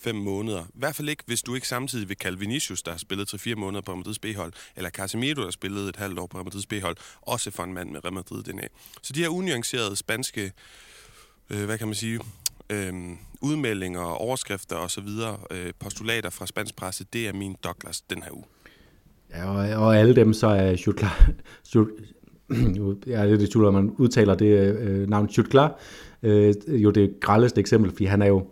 5 måneder. I hvert fald ikke, hvis du ikke samtidig vil kalde Vinicius, der har spillet 3-4 måneder på Madrid's B-hold, eller Casemiro, der har spillet et halvt år på Madrid's B-hold, også for en mand med Real Madrid DNA. Så de her unuancerede spanske, øh, hvad kan man sige, øh, udmeldinger, overskrifter osv., øh, postulater fra spansk presse, det er min Douglas den her uge. Ja, og, og alle dem så er Jutla, ja, det er det, man udtaler det øh, navn Jutla, øh, jo det grældeste eksempel, fordi han er jo,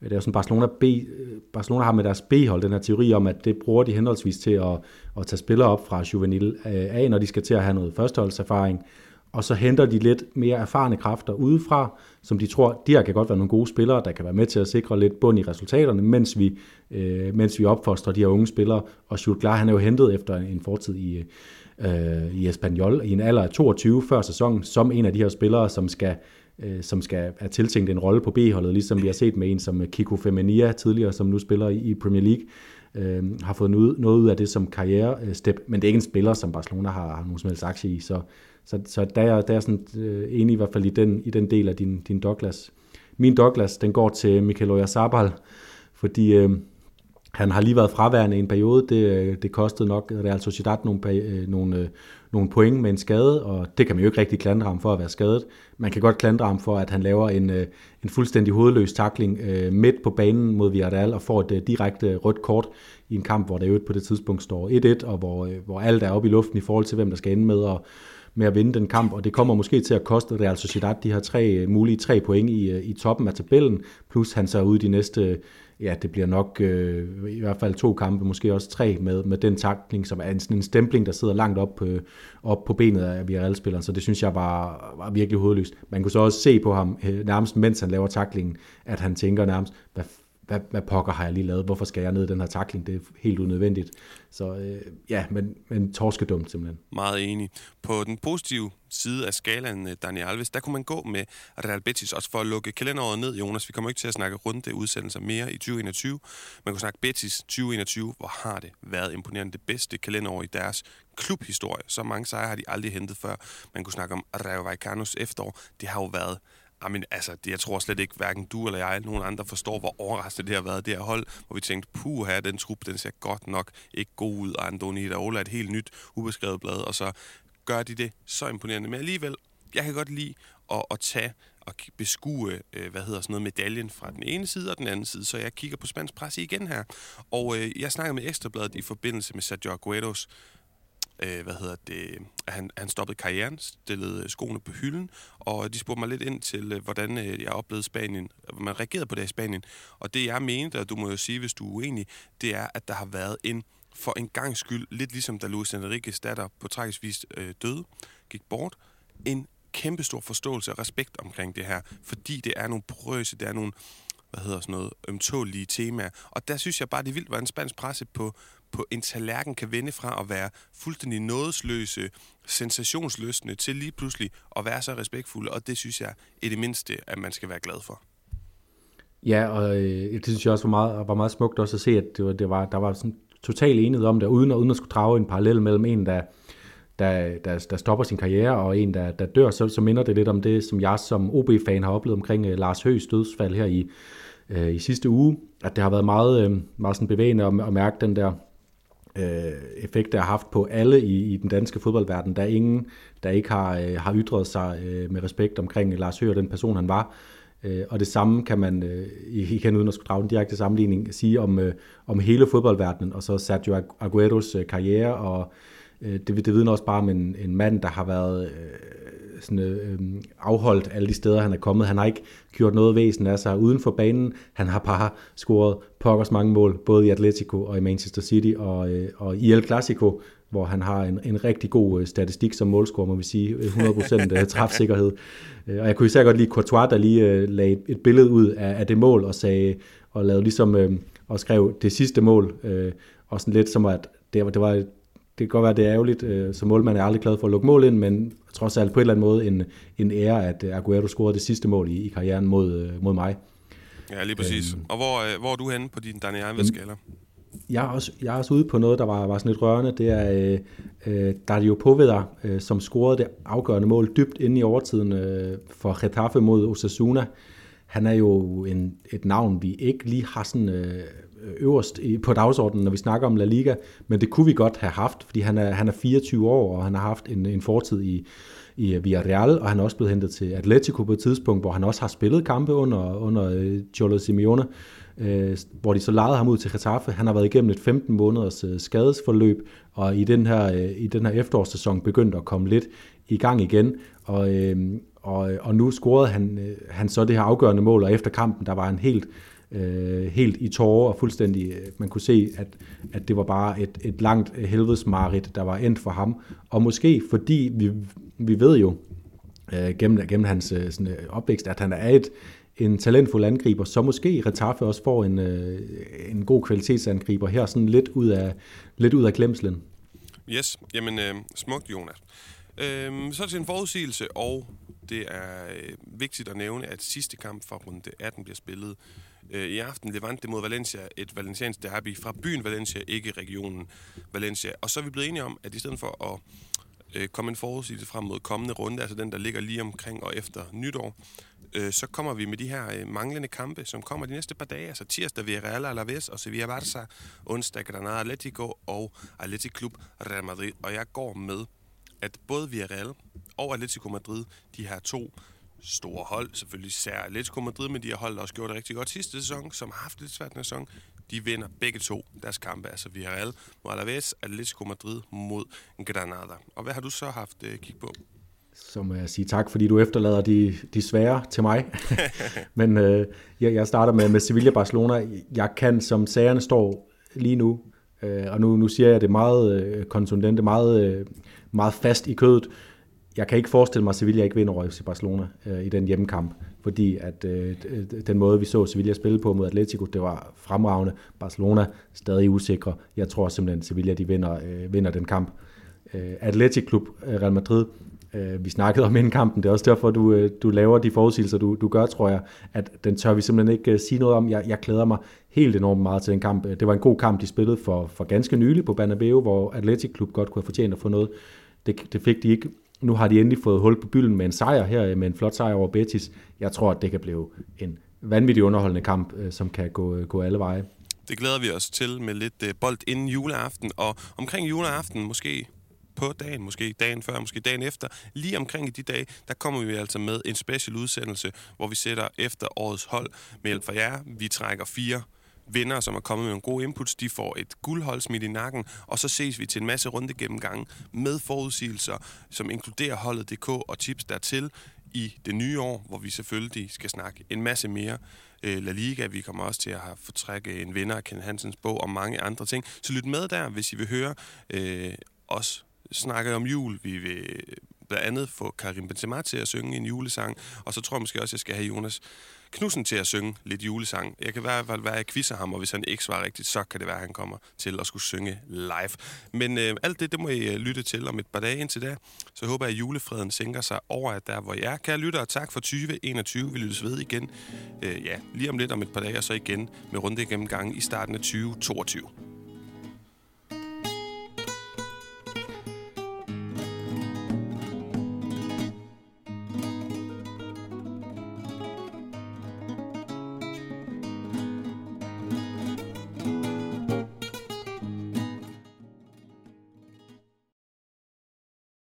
det er jo sådan Barcelona, B, øh, Barcelona har med deres B-hold den her teori om, at det bruger de henholdsvis til at, at tage spillere op fra juvenil øh, A, når de skal til at have noget førsteholdserfaring, og så henter de lidt mere erfarne kræfter udefra, som de tror, de her kan godt være nogle gode spillere, der kan være med til at sikre lidt bund i resultaterne, mens vi, øh, mens vi opfostrer de her unge spillere. Og Jules Klar, han er jo hentet efter en fortid i, øh, i Espanyol i en alder af 22 før sæsonen, som en af de her spillere, som skal øh, som skal have tiltænkt en rolle på B-holdet, ligesom vi har set med en som Kiko Femenia tidligere, som nu spiller i Premier League, øh, har fået noget, noget ud af det som karriere-step, øh, men det er ikke en spiller, som Barcelona har, har nogen som helst aktie i, så, så, så der, er, der er sådan øh, enig i hvert fald i den, i den del af din, din Douglas. Min Douglas, den går til Michael Oyarzabal, fordi øh, han har lige været fraværende i en periode. Det, øh, det kostede nok Real Sociedad nogle, øh, nogle, øh, nogle point med en skade, og det kan man jo ikke rigtig klandre ham for at være skadet. Man kan godt klandre ham for, at han laver en, en fuldstændig hovedløs takling midt på banen mod Villarreal og får et direkte rødt kort i en kamp, hvor der jo på det tidspunkt står 1-1, og hvor, hvor alt er oppe i luften i forhold til, hvem der skal ende med at, med at vinde den kamp, og det kommer måske til at koste Real Sociedad de her tre, mulige tre point i, i toppen af tabellen, plus han så ud de næste ja, det bliver nok øh, i hvert fald to kampe, måske også tre med, med den takling, som er en, sådan en stempling, der sidder langt op, øh, op på benet af Villarreal-spilleren, så det synes jeg var, var virkelig hovedløst. Man kunne så også se på ham, øh, nærmest mens han laver taklingen, at han tænker nærmest, hvad hvad, hvad pokker har jeg lige lavet? Hvorfor skal jeg ned i den her takling? Det er helt unødvendigt. Så øh, ja, men, men torskedumt simpelthen. Meget enig. På den positive side af skalaen, øh, Daniel Alves, der kunne man gå med Real Betis, også for at lukke kalenderåret ned, Jonas. Vi kommer ikke til at snakke runde udsendelser mere i 2021. Man kunne snakke Betis 2021, hvor har det været imponerende det bedste kalenderår i deres klubhistorie. Så mange sejre har de aldrig hentet før. Man kunne snakke om Rayo Vallecano's efterår. Det har jo været Jamen, altså, det, jeg tror slet ikke, hverken du eller jeg, eller nogen andre forstår, hvor overraskende det har været, det her hold, hvor vi tænkte, puh, her den trup, den ser godt nok ikke god ud, og Andoni Ola et helt nyt, ubeskrevet blad, og så gør de det så imponerende. Men alligevel, jeg kan godt lide at, at tage og beskue, øh, hvad hedder sådan noget, medaljen fra den ene side og den anden side, så jeg kigger på spansk presse igen her. Og øh, jeg snakker med Ekstrabladet i forbindelse med Sergio Agueros øh, hvad hedder det, at han, han stoppede karrieren, stillede øh, skoene på hylden, og de spurgte mig lidt ind til, øh, hvordan øh, jeg oplevede Spanien, man reagerede på det i Spanien. Og det jeg mente, og du må jo sige, hvis du er uenig, det er, at der har været en for en gang skyld, lidt ligesom da Luis Enrique's datter på tragisk vis øh, døde, gik bort, en kæmpe stor forståelse og respekt omkring det her, fordi det er nogle prøse, det er nogle, hvad hedder sådan noget, ømtålige temaer. Og der synes jeg bare, det er vildt, hvordan en spansk presse på, på en tallerken kan vende fra at være fuldstændig nådesløse, sensationsløsende, til lige pludselig at være så respektfulde, og det synes jeg er det mindste, at man skal være glad for. Ja, og øh, det synes jeg også var meget, var meget smukt også at se, at det var, det var, der var sådan total enighed om det, uden, uden at skulle drage en parallel mellem en, der, der, der, der stopper sin karriere, og en, der, der dør, så, så minder det lidt om det, som jeg som OB-fan har oplevet omkring øh, Lars Høghs dødsfald her i, øh, i sidste uge, at det har været meget, øh, meget sådan bevægende at, at mærke den der øh, effekt, det har haft på alle i, i den danske fodboldverden. Der er ingen, der ikke har, øh, har ytret sig øh, med respekt omkring Lars Høgh og den person, han var. Øh, og det samme kan man, øh, igen uden at skulle drage en direkte sammenligning, sige om, øh, om hele fodboldverdenen, og så Sergio Agueros øh, karriere, og øh, det, det vidner også bare om en, en mand, der har været øh, sådan, øh, øh, afholdt alle de steder, han er kommet. Han har ikke gjort noget væsen af sig uden for banen. Han har bare scoret pokkers mange mål, både i Atletico og i Manchester City og, øh, og i El Clasico, hvor han har en, en rigtig god øh, statistik som målscorer, må vi sige. Øh, 100% træfsikkerhed. Og jeg kunne især godt lide Courtois, der lige øh, lagde et billede ud af, af det mål og sagde, og lavede ligesom, øh, og skrev det sidste mål, øh, og sådan lidt som at, det, var, det var det kan godt være, det er ærgerligt. Øh, som målmand er aldrig glad for at lukke mål ind, men trods alt på en eller anden måde en, en ære, at Aguero scorede det sidste mål i, i karrieren mod, mod mig. Ja, lige præcis. Øhm, og hvor, hvor er du henne på din Daniel Alves-skala? Jeg er, også, jeg er også ude på noget, der var, var sådan lidt rørende. Det er øh, Dario Poveda, øh, som scorede det afgørende mål dybt inde i overtiden øh, for Getafe mod Osasuna. Han er jo en, et navn, vi ikke lige har sådan øh, øverst i, på dagsordenen, når vi snakker om La Liga, men det kunne vi godt have haft, fordi han er, han er 24 år, og han har haft en, en fortid i, i Villarreal, og han er også blevet hentet til Atletico på et tidspunkt, hvor han også har spillet kampe under, under øh, Cholo Simeone, øh, hvor de så lejede ham ud til Getafe. Han har været igennem et 15 måneders øh, skadesforløb, og i den her, øh, i den her efterårssæson begyndte at komme lidt i gang igen, og, øh, og, og nu scorede han, øh, han så det her afgørende mål, og efter kampen, der var han helt øh, helt i tårer og fuldstændig, øh, man kunne se, at, at det var bare et, et langt helvedesmarit, der var endt for ham. Og måske fordi vi, vi ved jo øh, gennem, gennem hans øh, sådan, øh, opvækst, at han er et, en talentfuld angriber, så måske Retaffe også får en, øh, en god kvalitetsangriber her, sådan lidt ud af, lidt ud af glemslen. Yes, jamen øh, smukt Jonas. Øh, så til en forudsigelse, og det er øh, vigtigt at nævne, at sidste kamp fra runde 18 bliver spillet øh, i aften. Levante mod Valencia, et valenciansk derby fra byen Valencia, ikke regionen Valencia. Og så er vi blevet enige om, at i stedet for at øh, komme en forudsigelse frem mod kommende runde, altså den, der ligger lige omkring og efter nytår, øh, så kommer vi med de her øh, manglende kampe, som kommer de næste par dage. Altså tirsdag Villarreal Alaves og Sevilla Barça, onsdag Granada Atletico og Atletico Club Real Madrid. Og jeg går med, at både Villarreal og Atletico Madrid, de her to store hold, selvfølgelig især Atletico Madrid, men de har holdt også gjort det rigtig godt sidste sæson, som har haft lidt svært en sæson. De vinder begge to deres kampe, altså Villarreal mod Alaves, Atletico Madrid mod Granada. Og hvad har du så haft uh, kig på? Så må jeg sige tak, fordi du efterlader de, de svære til mig. men øh, jeg, jeg starter med, med Sevilla-Barcelona. Jeg kan, som sagerne står lige nu, øh, og nu, nu siger jeg det meget øh, kontundente, meget, øh, meget fast i kødet, jeg kan ikke forestille mig, at Sevilla ikke vinder over FC Barcelona øh, i den hjemmekamp, fordi at øh, den måde, vi så Sevilla spille på mod Atletico, det var fremragende. Barcelona stadig usikre. Jeg tror simpelthen, at Sevilla de vinder, øh, vinder den kamp. Øh, Atletico Klub, øh, Real Madrid, øh, vi snakkede om inden kampen, det er også derfor, du, øh, du laver de forudsigelser, du, du gør, tror jeg, at den tør vi simpelthen ikke øh, sige noget om. Jeg, jeg glæder mig helt enormt meget til den kamp. Øh, det var en god kamp, de spillede for, for ganske nylig på Banabeo, hvor Atletic Klub godt kunne have fortjent at få noget. Det, det fik de ikke nu har de endelig fået hul på bylden med en sejr her, øh, med en flot sejr over Betis. Jeg tror, at det kan blive en vanvittig underholdende kamp, øh, som kan gå, øh, gå alle veje. Det glæder vi os til med lidt bold inden juleaften, og omkring juleaften måske på dagen, måske dagen før, måske dagen efter, lige omkring i de dage, der kommer vi altså med en special udsendelse, hvor vi sætter efter årets hold med hjælp fra jer. Vi trækker fire vinder, som er kommet med nogle gode inputs, de får et guldhold smidt i nakken, og så ses vi til en masse runde gennemgange med forudsigelser, som inkluderer holdet DK og tips dertil i det nye år, hvor vi selvfølgelig skal snakke en masse mere øh, La Liga. Vi kommer også til at have fortrække en vinder af Ken Hansens bog og mange andre ting. Så lyt med der, hvis I vil høre øh, os snakke om jul. Vi vil blandt andet få Karim Benzema til at synge en julesang, og så tror jeg måske også, at jeg skal have Jonas Knudsen til at synge lidt julesang. Jeg kan i hvert fald være, at jeg quizzer ham, og hvis han ikke svarer rigtigt, så kan det være, at han kommer til at skulle synge live. Men øh, alt det, det må I øh, lytte til om et par dage indtil da. Så håber jeg, at julefreden sænker sig over at der, hvor jeg er. Kære lyttere, tak for 2021. Vi lyttes ved igen øh, ja, lige om lidt om et par dage, og så igen med runde gennemgangen i starten af 2022.